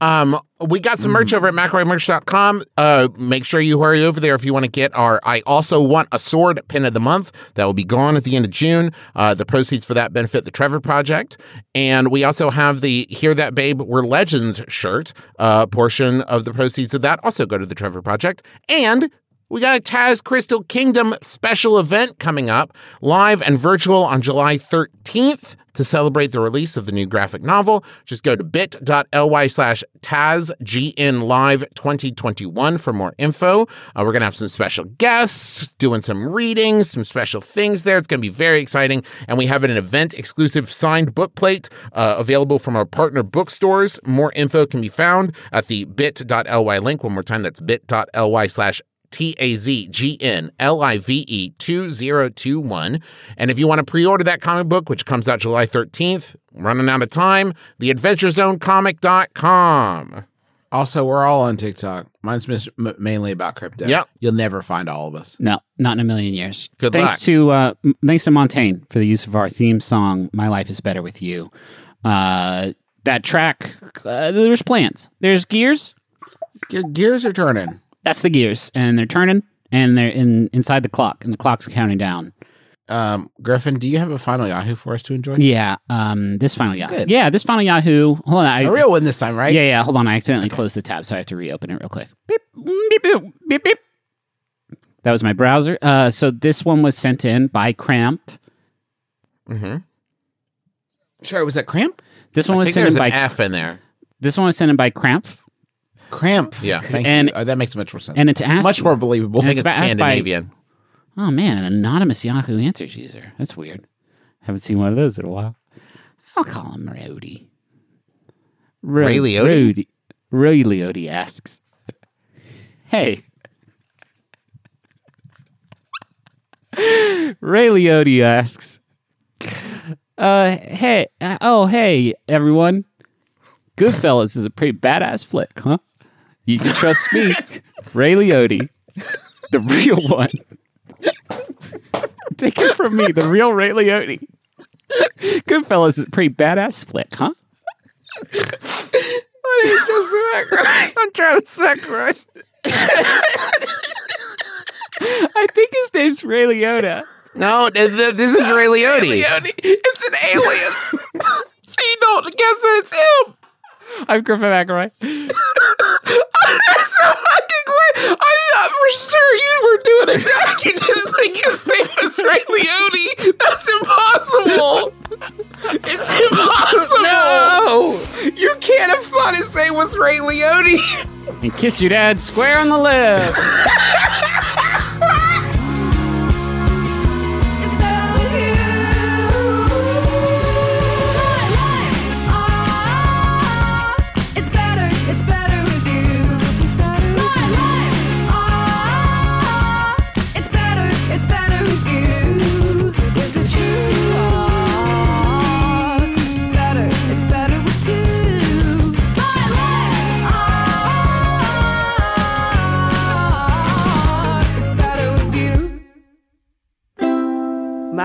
Um, we got some merch over at McElroyMerch.com. Uh, make sure you hurry over there if you want to get our I also want a sword pin of the month. That will be gone at the end of June. Uh, the proceeds for that benefit the Trevor Project. And we also have the Hear That Babe We're Legends shirt. Uh, portion of the proceeds of that also go to the Trevor Project. And we got a Taz Crystal Kingdom special event coming up, live and virtual on July 13th to celebrate the release of the new graphic novel. Just go to bit.ly slash TazGN Live 2021 for more info. Uh, we're going to have some special guests doing some readings, some special things there. It's going to be very exciting. And we have an event exclusive signed book plate uh, available from our partner bookstores. More info can be found at the bit.ly link. One more time, that's bit.ly slash T A Z G N L I V E 2021. And if you want to pre order that comic book, which comes out July 13th, running out of time, theadventurezonecomic.com. Also, we're all on TikTok. Mine's mis- m- mainly about crypto. Yep. You'll never find all of us. No, not in a million years. Good thanks luck. to uh, m- thanks to Montaines for the use of our theme song "My Life Is Better with You." Uh, that track, uh, there's plans. There's gears. Your gears are turning. That's the gears, and they're turning, and they're in inside the clock, and the clock's counting down. Um, Griffin, do you have a final Yahoo for us to enjoy? Yeah. Um. This final Yahoo. Good. Yeah. This final Yahoo. Hold on. I, A real one this time, right? Yeah. Yeah. Hold on. I accidentally closed the tab, so I have to reopen it real quick. Beep. Beep. Beep. Beep. Beep. That was my browser. Uh. So this one was sent in by Cramp. Mm-hmm. Sorry, was that cramp? This one I was think sent there's in an by F in there. this one was sent in by Cramp, Cramp. Yeah. Thank And- you. Oh, that makes much more sense. and it's asked much more believable. I think it's it's asked by- Scandinavian. Oh man, an anonymous Yahoo Answers user. That's weird. Haven't seen one of those in a while. I'll call him Rody. Ro- Ray Liotta? Rody. Ray Liotta asks, [LAUGHS] "Hey, [LAUGHS] Ray Liotta asks, uh, hey, uh, oh hey everyone, Goodfellas is a pretty badass flick, huh? You can trust me, Ray Liotta, the real one." Take it from me, the real Ray Liotta. Goodfellas is a pretty badass flick, huh? I'm Travis McElroy. I think his name's Ray Liotta. No, th- th- this is Ray Liotta. it's an alien. [LAUGHS] [LAUGHS] so you don't guess that it's him. I'm Griffin McElroy. [LAUGHS] There's no fucking way. I thought for sure you were doing a joke. You didn't think his name was Ray Liotta. That's impossible. It's impossible. No. You can't have thought his name was Ray Liotta. And kiss your dad square on the lips. [LAUGHS]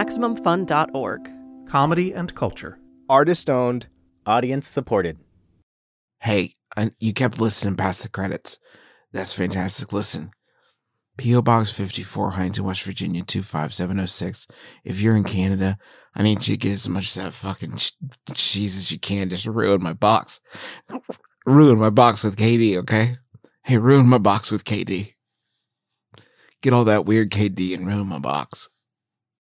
MaximumFun.org. Comedy and culture. Artist owned, audience supported. Hey, I, you kept listening past the credits. That's fantastic. Listen, P.O. Box 54, Huntington, West Virginia 25706. If you're in Canada, I need you to get as much of that fucking ch- cheese as you can. Just ruin my box. ruin my box with KD, okay? Hey, ruin my box with KD. Get all that weird KD and ruin my box.